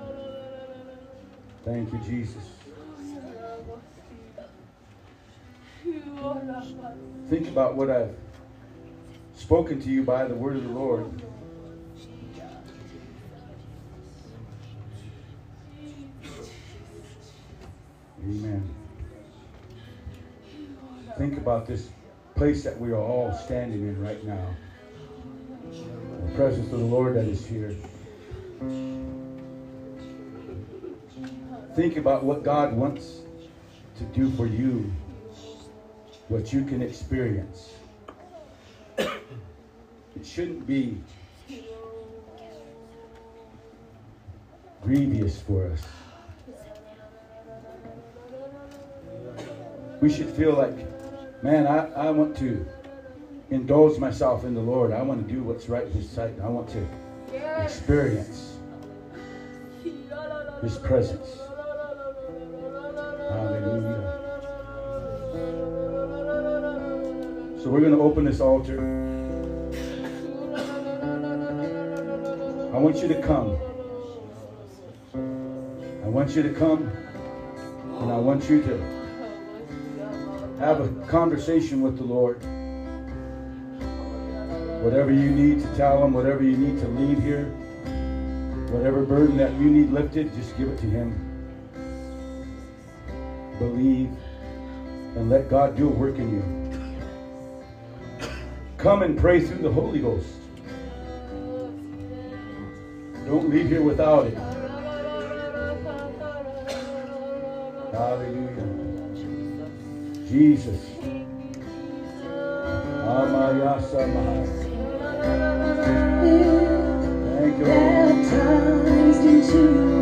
Thank you, Jesus. Think about what I've spoken to you by the word of the Lord. About this place that we are all standing in right now. The presence of the Lord that is here. Think about what God wants to do for you, what you can experience. It shouldn't be grievous for us. We should feel like, man, I, I want to indulge myself in the Lord. I want to do what's right in His sight. I want to experience His presence. Hallelujah. So we're going to open this altar. I want you to come. I want you to come. And I want you to have a conversation with the Lord. Whatever you need to tell Him, whatever you need to leave here, whatever burden that you need lifted, just give it to Him. Believe and let God do a work in you. Come and pray through the Holy Ghost. Don't leave here without it. Hallelujah. Jesus. Thank you. Into